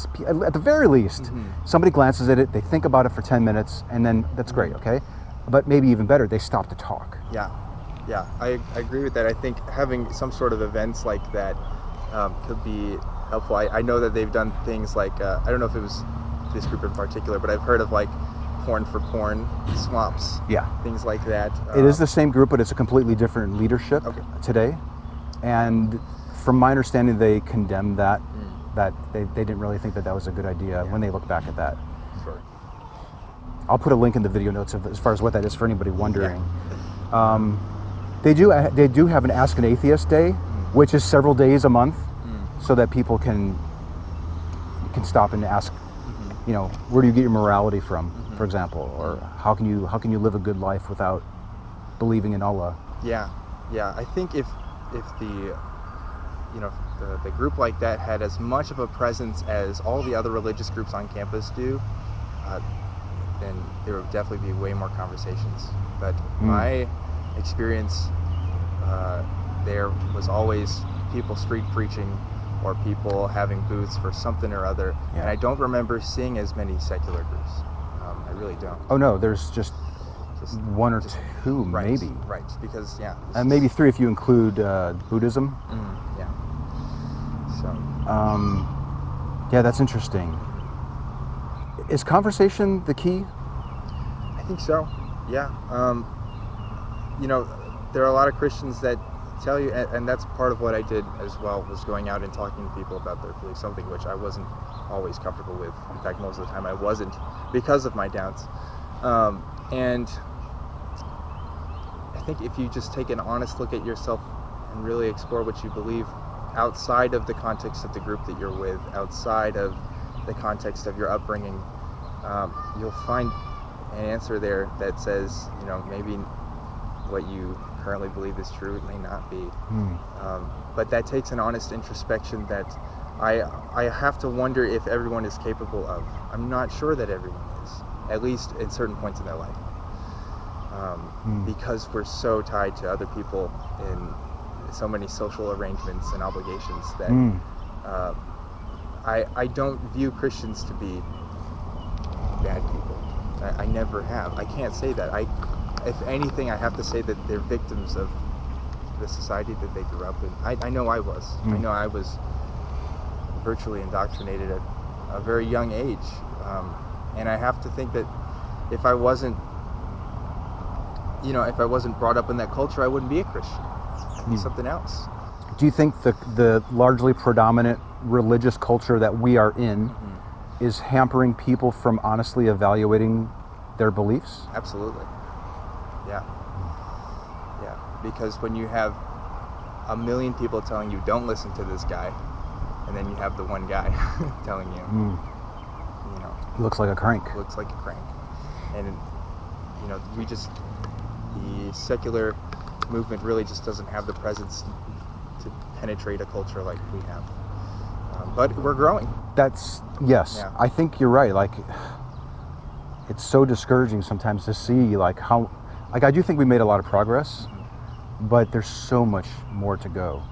A: at the very least, somebody glances at it, they think about it for 10 minutes, and then that's great,
B: Mm-hmm.
A: okay? But maybe even better, they stop to talk.
B: yeah, yeah, I, I agree with that. I think having some sort of events like that um, could be helpful. I, I know that they've done things like uh, I don't know if it was this group in particular, but I've heard of like porn for porn swamps,
A: Yeah.
B: things like that.
A: It is
B: Um,
A: the same group, but it's a completely different leadership
B: Okay.
A: today. And from my understanding, they condemned that.
B: Mm.
A: That they, they didn't really think that that was a good idea when they look back at that.
B: Sure.
A: I'll put a link in the video notes of, as far as what that is for anybody wondering. Yeah. Um, They do. uh, They do have an Ask an Atheist Day, which is several days a month, so that people can can stop and ask, you know, where do you get your morality from, for example, or how can you how can you live a good life without believing in Allah?
B: Yeah, yeah. I think if if the you know the, the group like that had as much of a presence as all the other religious groups on campus do, uh, then there would definitely be way more conversations. But my experience uh, there was always people street preaching or people having booths for something or other, and I don't remember seeing as many secular groups. Really don't.
A: Oh no, there's just
B: Just
A: one or
B: just-
A: two,
B: right,
A: maybe,
B: right, because yeah,
A: and maybe three if you include uh, Buddhism.
B: Mm, yeah. So
A: Um, yeah, that's interesting. Is conversation the key?
B: I think so. Yeah. Um, you know, there are a lot of Christians that tell you, and, and that's part of what I did as well, was going out and talking to people about their beliefs, something which I wasn't always comfortable with. In fact, most of the time I wasn't because of my doubts. Um, and I think if you just take an honest look at yourself and really explore what you believe outside of the context of the group that you're with, outside of the context of your upbringing, um, you'll find an answer there that says, you know, maybe what you currently believe is true, it may not be. Um, but that takes an honest introspection that I, I have to wonder if everyone is capable of. I'm not sure that everyone is, at least in certain points in their life. Um,
A: Hmm.
B: Because we're so tied to other people in so many social arrangements and obligations that
A: Mm.
B: uh, I, I don't view Christians to be bad people. I, I never have. I can't say that. I, if anything, I have to say that they're victims of the society that they grew up in. I, I know I was. I
A: Mm.
B: know I was virtually indoctrinated at a very young age. Um, and I have to think that if I wasn't, you know, if I wasn't brought up in that culture, I wouldn't be a Christian. I'd be
A: Mm.
B: something else.
A: Do you think the the largely predominant religious culture that we are in is hampering people from honestly evaluating their beliefs?
B: Absolutely. Yeah. Yeah. Because when you have a million people telling you don't listen to this guy, and then you have the one guy telling you,
A: Mm.
B: you know,
A: He looks like a crank.
B: looks like a crank. And you know, we just the secular movement really just doesn't have the presence to penetrate a culture like we have. Um, but we're growing.
A: That's yes.
B: Yeah.
A: I think you're right. Like it's so discouraging sometimes to see like how like I do think we made a lot of progress, but there's so much more to go.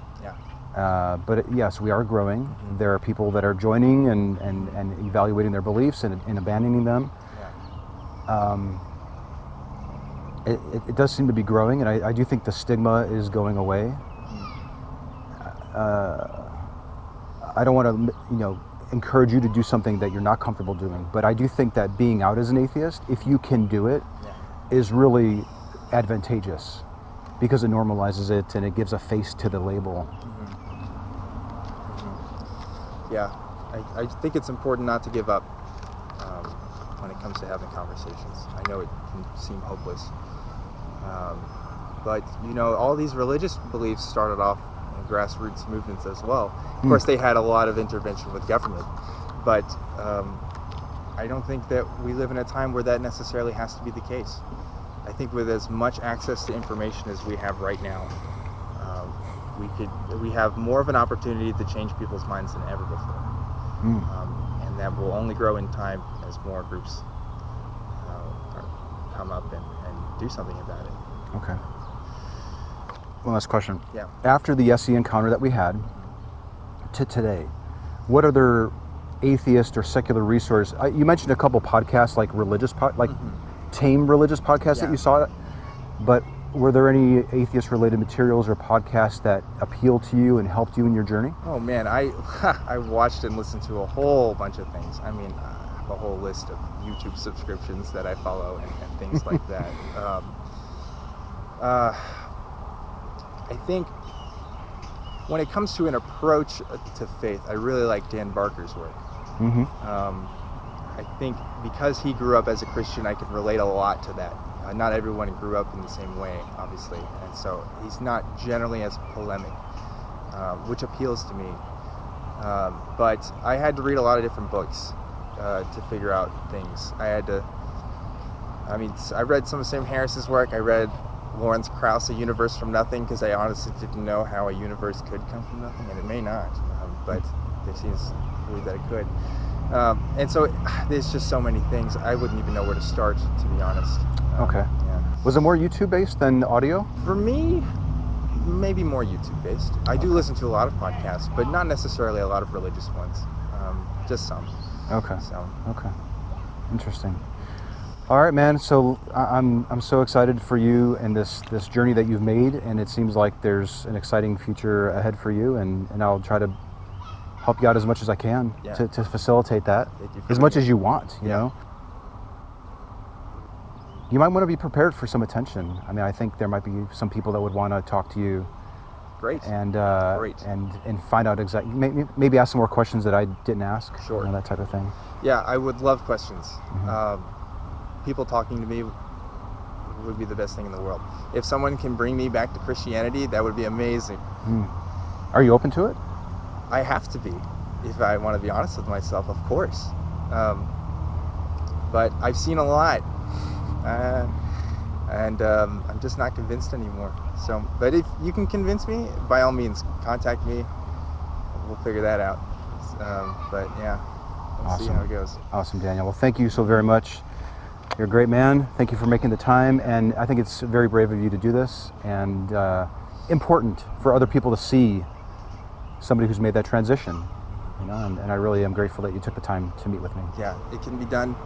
A: Uh, but yes, we are growing.
B: Mhm.
A: There are people that are joining and, and, and evaluating their beliefs and, and abandoning them.
B: Yeah.
A: Um, it, it, does seem to be growing, and I, I do think the stigma is going away. Uh, I don't want to, you know, encourage you to do something that you're not comfortable doing, but I do think that being out as an atheist, if you can do it,
B: Yeah.
A: is really advantageous because it normalizes it and it gives a face to the label.
B: Yeah, I, I think it's important not to give up um, when it comes to having conversations. I know it can seem hopeless. Um, but, you know, all these religious beliefs started off in grassroots movements as well. Of
A: Hmm.
B: course, they had a lot of intervention with government, but um, I don't think that we live in a time where that necessarily has to be the case. I think with as much access to information as we have right now, we could we have more of an opportunity to change people's minds than ever before,
A: Mm.
B: um, and that will only grow in time as more groups uh, are, come up and, and do something about it.
A: Okay. One last question.
B: Yeah.
A: After the SE encounter that we had to today, what other atheist or secular resource? Uh, you mentioned a couple podcasts, like religious, like tame religious podcasts that
B: Mm-hmm.
A: You saw, but were there any atheist-related materials or podcasts that appealed to you and helped you in your journey?
B: Oh man, I I watched and listened to a whole bunch of things. I mean, I have a whole list of YouTube subscriptions that I follow and, and things like that. Um, uh, I think when it comes to an approach to faith, I really like Dan Barker's work.
A: Mm-hmm.
B: Um, I think because he grew up as a Christian, I can relate a lot to that. Uh, not everyone grew up in the same way, obviously, and so he's not generally as polemic, uh, which appeals to me. Um, but I had to read a lot of different books uh, to figure out things. I had to. I mean, I read some of Sam Harris's work. I read Lawrence Krauss, A Universe from Nothing, because I honestly didn't know how a universe could come from nothing, and it may not, um, but it seems to believe that it could. Um, and so there's just so many things. I wouldn't even know where to start, to be honest. Um,
A: Okay.
B: Yeah.
A: Was it more YouTube based than audio?
B: For me, maybe more YouTube based. I do listen to a lot of podcasts, but not necessarily a lot of religious ones. Um, just some.
A: Okay.
B: So
A: Okay. Interesting. All right, man. So I'm I'm so excited for you and this this journey that you've made, and it seems like there's an exciting future ahead for you, and and I'll try to help you out as much as I can
B: Yeah.
A: to, to facilitate that
B: you
A: as much as you want. You
B: Yeah.
A: know. You might want to be prepared for some attention. I mean, I think there might be some people that would want to talk to you
B: great.
A: and uh,
B: Great.
A: and and find out exactly maybe, maybe ask some more questions that I didn't ask. you
B: Sure.
A: know, that type of thing.
B: Yeah, I would love questions.
A: Mhm.
B: Um, people talking to me would be the best thing in the world. If someone can bring me back to Christianity, that would be amazing.
A: Hmm. Are you open to it?
B: I have to be, if I want to be honest with myself, of course. Um, but I've seen a lot, uh, and um, I'm just not convinced anymore. So, but if you can convince me, by all means, contact me. We'll figure that out. Um, but yeah, we'll see how
A: Awesome.
B: it goes.
A: Awesome, Daniel. Well, thank you so very much. You're a great man. Thank you for making the time, and I think it's very brave of you to do this, and uh, important for other people to see somebody who's made that transition. You know, and, and I really am grateful that you took the time to meet with me.
B: yeah, it can be done.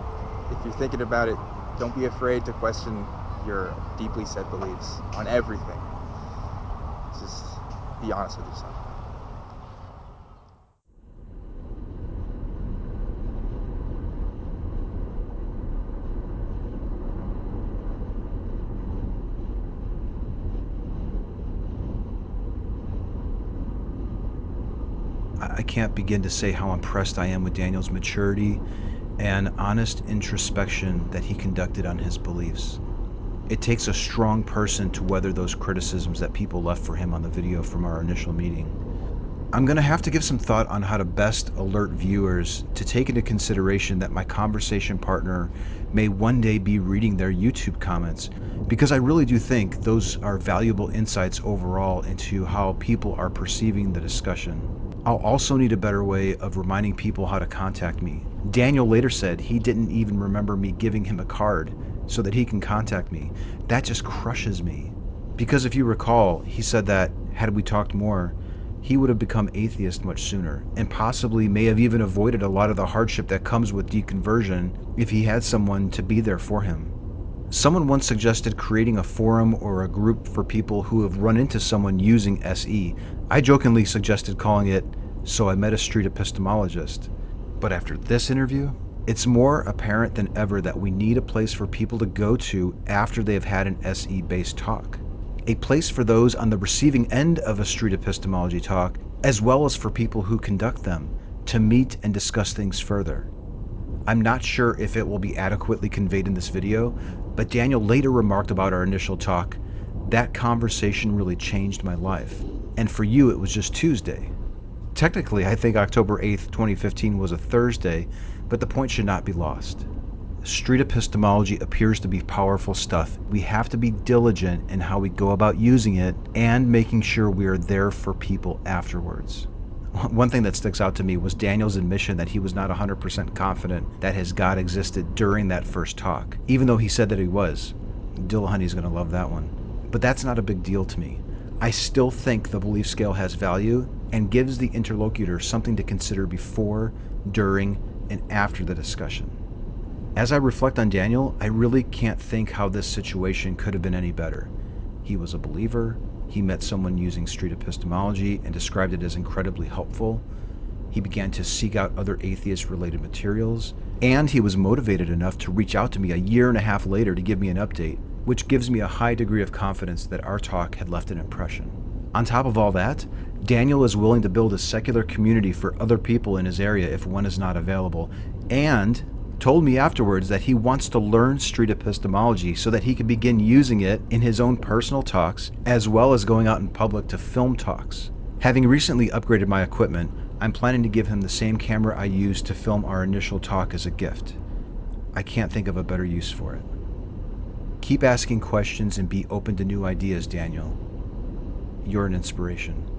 B: If you're thinking about it, don't be afraid to question your deeply set beliefs on everything. Just be honest with yourself.
A: I I can't begin to say how impressed I am with Daniel's maturity and honest introspection that he conducted on his beliefs. It takes a strong person to weather those criticisms that people left for him on the video from our initial meeting. I'm going to have to give some thought on how to best alert viewers to take into consideration that my conversation partner may one day be reading their YouTube comments because I really do think those are valuable insights overall into how people are perceiving the discussion. I'll also need a better way of reminding people how to contact me. Daniel later said he didn't even remember me giving him a card so that he can contact me. That just crushes me. Because if you recall, he said that had we talked more, he would have become atheist much sooner, and possibly may have even avoided a lot of the hardship that comes with deconversion if he had someone to be there for him. Someone once suggested creating a forum or a group for people who have run into someone using SE. I jokingly suggested calling it So I Met a Street Epistemologist. But after this interview, it's more apparent than ever that we need a place for people to go to after they have had an SE based talk. A place for those on the receiving end of a street epistemology talk, as well as for people who conduct them, to meet and discuss things further. I'm not sure if it will be adequately conveyed in this video, but Daniel later remarked about our initial talk that conversation really changed my life. And for you, it was just Tuesday. Technically, I think October 8th, 2015 was a Thursday, but the point should not be lost. Street epistemology appears to be powerful stuff. We have to be diligent in how we go about using it and making sure we are there for people afterwards. One thing that sticks out to me was Daniel's admission that he was not 100% confident that his God existed during that first talk, even though he said that he was. Dillahunty's going to love that one. But that's not a big deal to me. I still think the belief scale has value and gives the interlocutor something to consider before, during, and after the discussion. As I reflect on Daniel, I really can't think how this situation could have been any better. He was a believer, he met someone using street epistemology and described it as incredibly helpful. He began to seek out other atheist related materials, and he was motivated enough to reach out to me a year and a half later to give me an update, which gives me a high degree of confidence that our talk had left an impression. On top of all that, Daniel is willing to build a secular community for other people in his area if one is not available, and told me afterwards that he wants to learn street epistemology so that he can begin using it in his own personal talks as well as going out in public to film talks. Having recently upgraded my equipment, I'm planning to give him the same camera I used to film our initial talk as a gift. I can't think of a better use for it. Keep asking questions and be open to new ideas, Daniel. You're an inspiration.